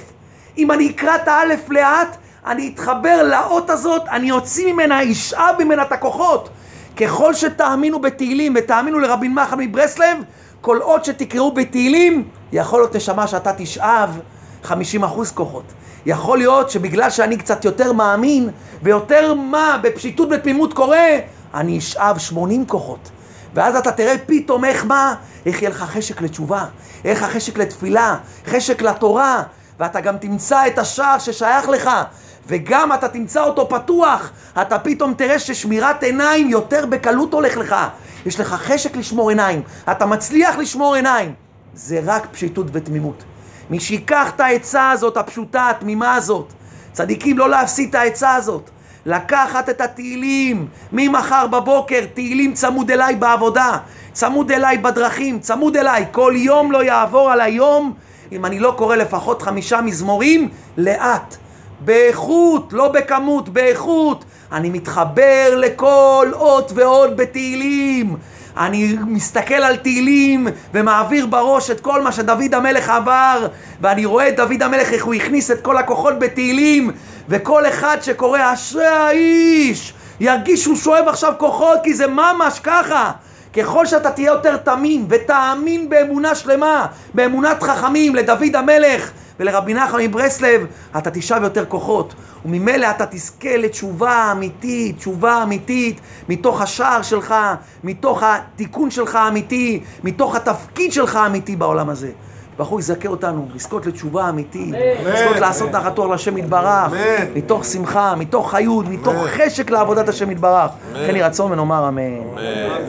אם אני אקרא את האלף לאט, אני אתחבר לאות הזאת, אני אוציא ממנה, אשאב ממנה את הכוחות. ככל שתאמינו בתהילים ותאמינו לרבי מחן מברסלב, כל עוד שתקראו בתהילים, יכול להיות נשמה שאתה תשאב 50% כוחות. יכול להיות שבגלל שאני קצת יותר מאמין, ויותר מה, בפשיטות בתמימות קורא, אני אשאב 80 כוחות. ואז אתה תראה פתאום איך מה, איך יהיה לך חשק לתשובה, איך החשק לתפילה, חשק לתורה, ואתה גם תמצא את השער ששייך לך, וגם אתה תמצא אותו פתוח, אתה פתאום תראה ששמירת עיניים יותר בקלות הולך לך. יש לך חשק לשמור עיניים, אתה מצליח לשמור עיניים. זה רק פשיטות ותמימות. מי שיקח את העצה הזאת, הפשוטה, התמימה הזאת, צדיקים לא להפסיד את העצה הזאת. לקחת את התהילים ממחר בבוקר, תהילים צמוד אליי בעבודה, צמוד אליי בדרכים, צמוד אליי. כל יום לא יעבור על היום אם אני לא קורא לפחות חמישה מזמורים לאט. באיכות, לא בכמות, באיכות. אני מתחבר לכל אות ואות בתהילים. אני מסתכל על תהילים ומעביר בראש את כל מה שדוד המלך עבר ואני רואה את דוד המלך איך הוא הכניס את כל הכוחות בתהילים וכל אחד שקורא אשרי האיש ירגיש שהוא שואב עכשיו כוחות כי זה ממש ככה ככל שאתה תהיה יותר תמים ותאמין באמונה שלמה, באמונת חכמים לדוד המלך ולרבי נחמן מברסלב, אתה תשאב יותר כוחות. וממילא אתה תזכה לתשובה אמיתית, תשובה אמיתית, מתוך השער שלך, מתוך התיקון שלך האמיתי, מתוך התפקיד שלך האמיתי בעולם הזה. ברוך יזכה אותנו, לזכות לתשובה אמיתית, לזכות לעשות נחתו על השם יתברך, מתוך שמחה, מתוך חיות, מתוך חשק לעבודת השם יתברך. כן יהי רצון ונאמר אמן.